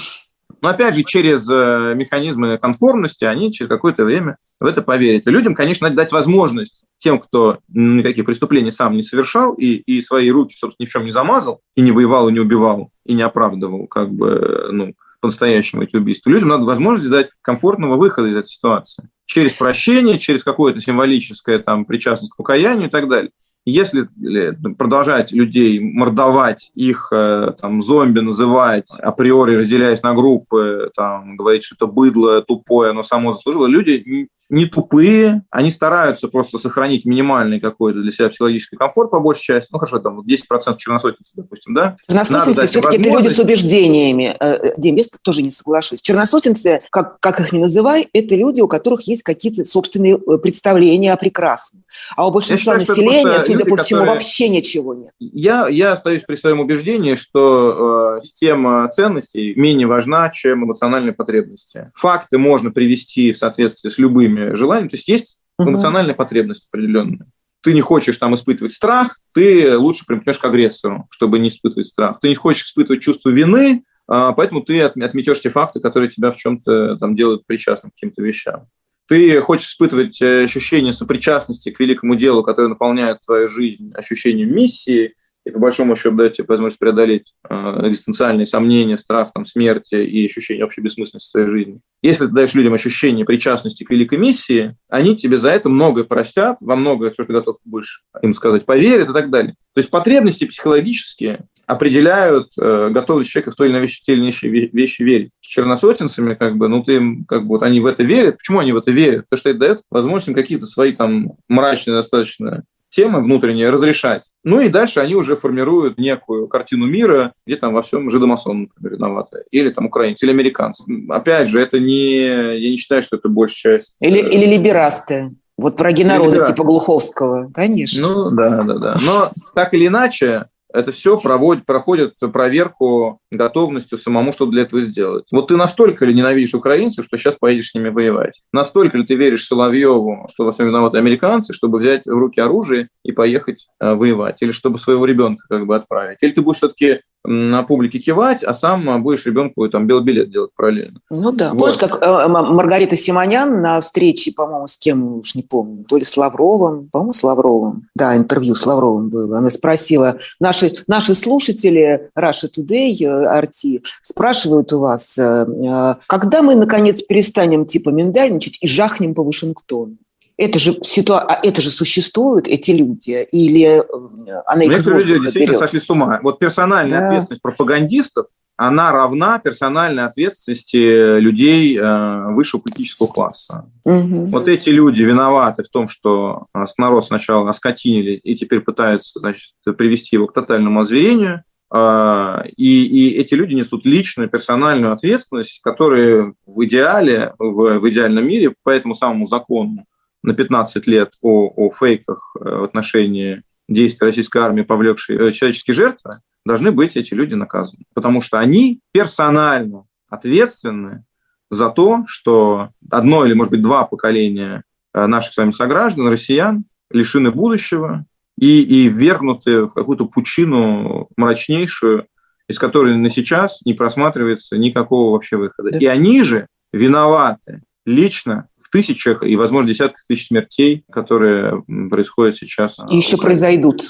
Но опять же, через э, механизмы конформности они через какое-то время в это поверят. И людям, конечно, надо дать возможность тем, кто никаких преступлений сам не совершал и, и свои руки, собственно, ни в чем не замазал, и не воевал, и не убивал, и не оправдывал, как бы, ну, по-настоящему эти убийства. Людям надо возможность дать комфортного выхода из этой ситуации. Через прощение, через какое-то символическое там, причастность к покаянию и так далее. Если э, продолжать людей мордовать, их э, там, зомби называть, априори разделяясь на группы, там, говорить, что это быдло тупое, оно само заслужило, люди не тупые, они стараются просто сохранить минимальный какой-то для себя психологический комфорт по большей части. Ну, хорошо, там 10% черносотенцы, допустим, да? Черносотенцы все-таки это люди с убеждениями. Э, э, Дим, я тоже не соглашусь. Черносотенцы, как, как их ни называй, это люди, у которых есть какие-то собственные э, представления о прекрасном. А у большинства считаю, населения, судя люди, по всему, которые... вообще ничего нет. Я, я остаюсь при своем убеждении, что э, система ценностей менее важна, чем эмоциональные потребности. Факты можно привести в соответствии с любыми желаниями. То есть есть эмоциональная потребность определенная. Ты не хочешь там испытывать страх, ты лучше примкнешь к агрессору, чтобы не испытывать страх. Ты не хочешь испытывать чувство вины, а, поэтому ты отметешь те факты, которые тебя в чем-то там делают причастным к каким-то вещам. Ты хочешь испытывать э, ощущение сопричастности к великому делу, которое наполняет твою жизнь ощущением миссии, и по большому счету дать тебе возможность преодолеть э, экзистенциальные сомнения, страх там, смерти и ощущение общей бессмысленности своей жизни. Если ты даешь людям ощущение причастности к великой миссии, они тебе за это многое простят, во многое, все, что ты готов будешь им сказать, поверят и так далее. То есть потребности психологические определяют э, готовность человека в той или иной вещи, те или иные вещи верить. С черносотенцами, как бы, ну, ты, как бы, вот они в это верят. Почему они в это верят? Потому что это дает возможность им какие-то свои там мрачные достаточно темы внутренние разрешать. Ну и дальше они уже формируют некую картину мира, где там во всем жидомасон, например, виноваты. Или там украинцы, или американцы. Опять же, это не... Я не считаю, что это большая часть. Или, э, или либерасты. Вот враги народа, типа Глуховского, конечно. Ну, да, да, да. Но так или иначе, это все проводит, проходит проверку готовностью самому что для этого сделать. Вот ты настолько ли ненавидишь украинцев, что сейчас поедешь с ними воевать? Настолько ли ты веришь Соловьеву, что во всем виноваты американцы, чтобы взять в руки оружие и поехать э, воевать? Или чтобы своего ребенка как бы отправить? Или ты будешь все-таки на публике кивать, а сам будешь ребенку там белый билет делать параллельно. Ну да. Вот. Помнишь, как э, Маргарита Симонян на встрече, по-моему, с кем, уж не помню, то ли с Лавровым, по-моему, с Лавровым, да, интервью с Лавровым было. Она спросила, наши, наши слушатели Russia Today, RT, спрашивают у вас, э, э, когда мы, наконец, перестанем типа миндальничать и жахнем по Вашингтону? Это же, ситуа... Это же существуют, эти люди, или э, она их Некоторые люди действительно берет? сошли с ума. Вот персональная да. ответственность пропагандистов она равна персональной ответственности людей э, высшего политического класса. Угу. Вот эти люди виноваты в том, что народ сначала оскотинили и теперь пытаются значит, привести его к тотальному озверению. А, и, и эти люди несут личную персональную ответственность, которые в идеале, в, в идеальном мире, по этому самому закону на 15 лет о, о фейках э, в отношении действий российской армии, повлекшей э, человеческие жертвы, должны быть эти люди наказаны. Потому что они персонально ответственны за то, что одно или, может быть, два поколения э, наших с вами сограждан, россиян, лишены будущего и, и ввергнуты в какую-то пучину мрачнейшую, из которой на сейчас не просматривается никакого вообще выхода. Да. И они же виноваты лично тысячах и, возможно, десятках тысяч смертей, которые происходят сейчас. И еще произойдут.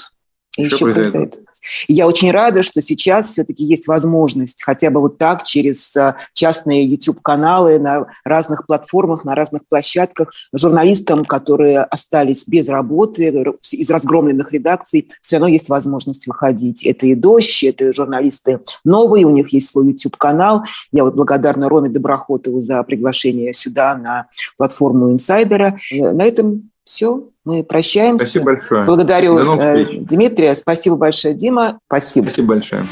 Еще, еще произойдут. произойдут. Я очень рада, что сейчас все-таки есть возможность хотя бы вот так через а, частные YouTube-каналы на разных платформах, на разных площадках журналистам, которые остались без работы, из разгромленных редакций, все равно есть возможность выходить. Это и «Дождь», это журналисты новые, у них есть свой YouTube-канал. Я вот благодарна Роме Доброхотову за приглашение сюда на платформу «Инсайдера». На этом все, мы прощаемся. Спасибо большое. Благодарю э, Дмитрия. Спасибо большое, Дима. Спасибо. Спасибо большое.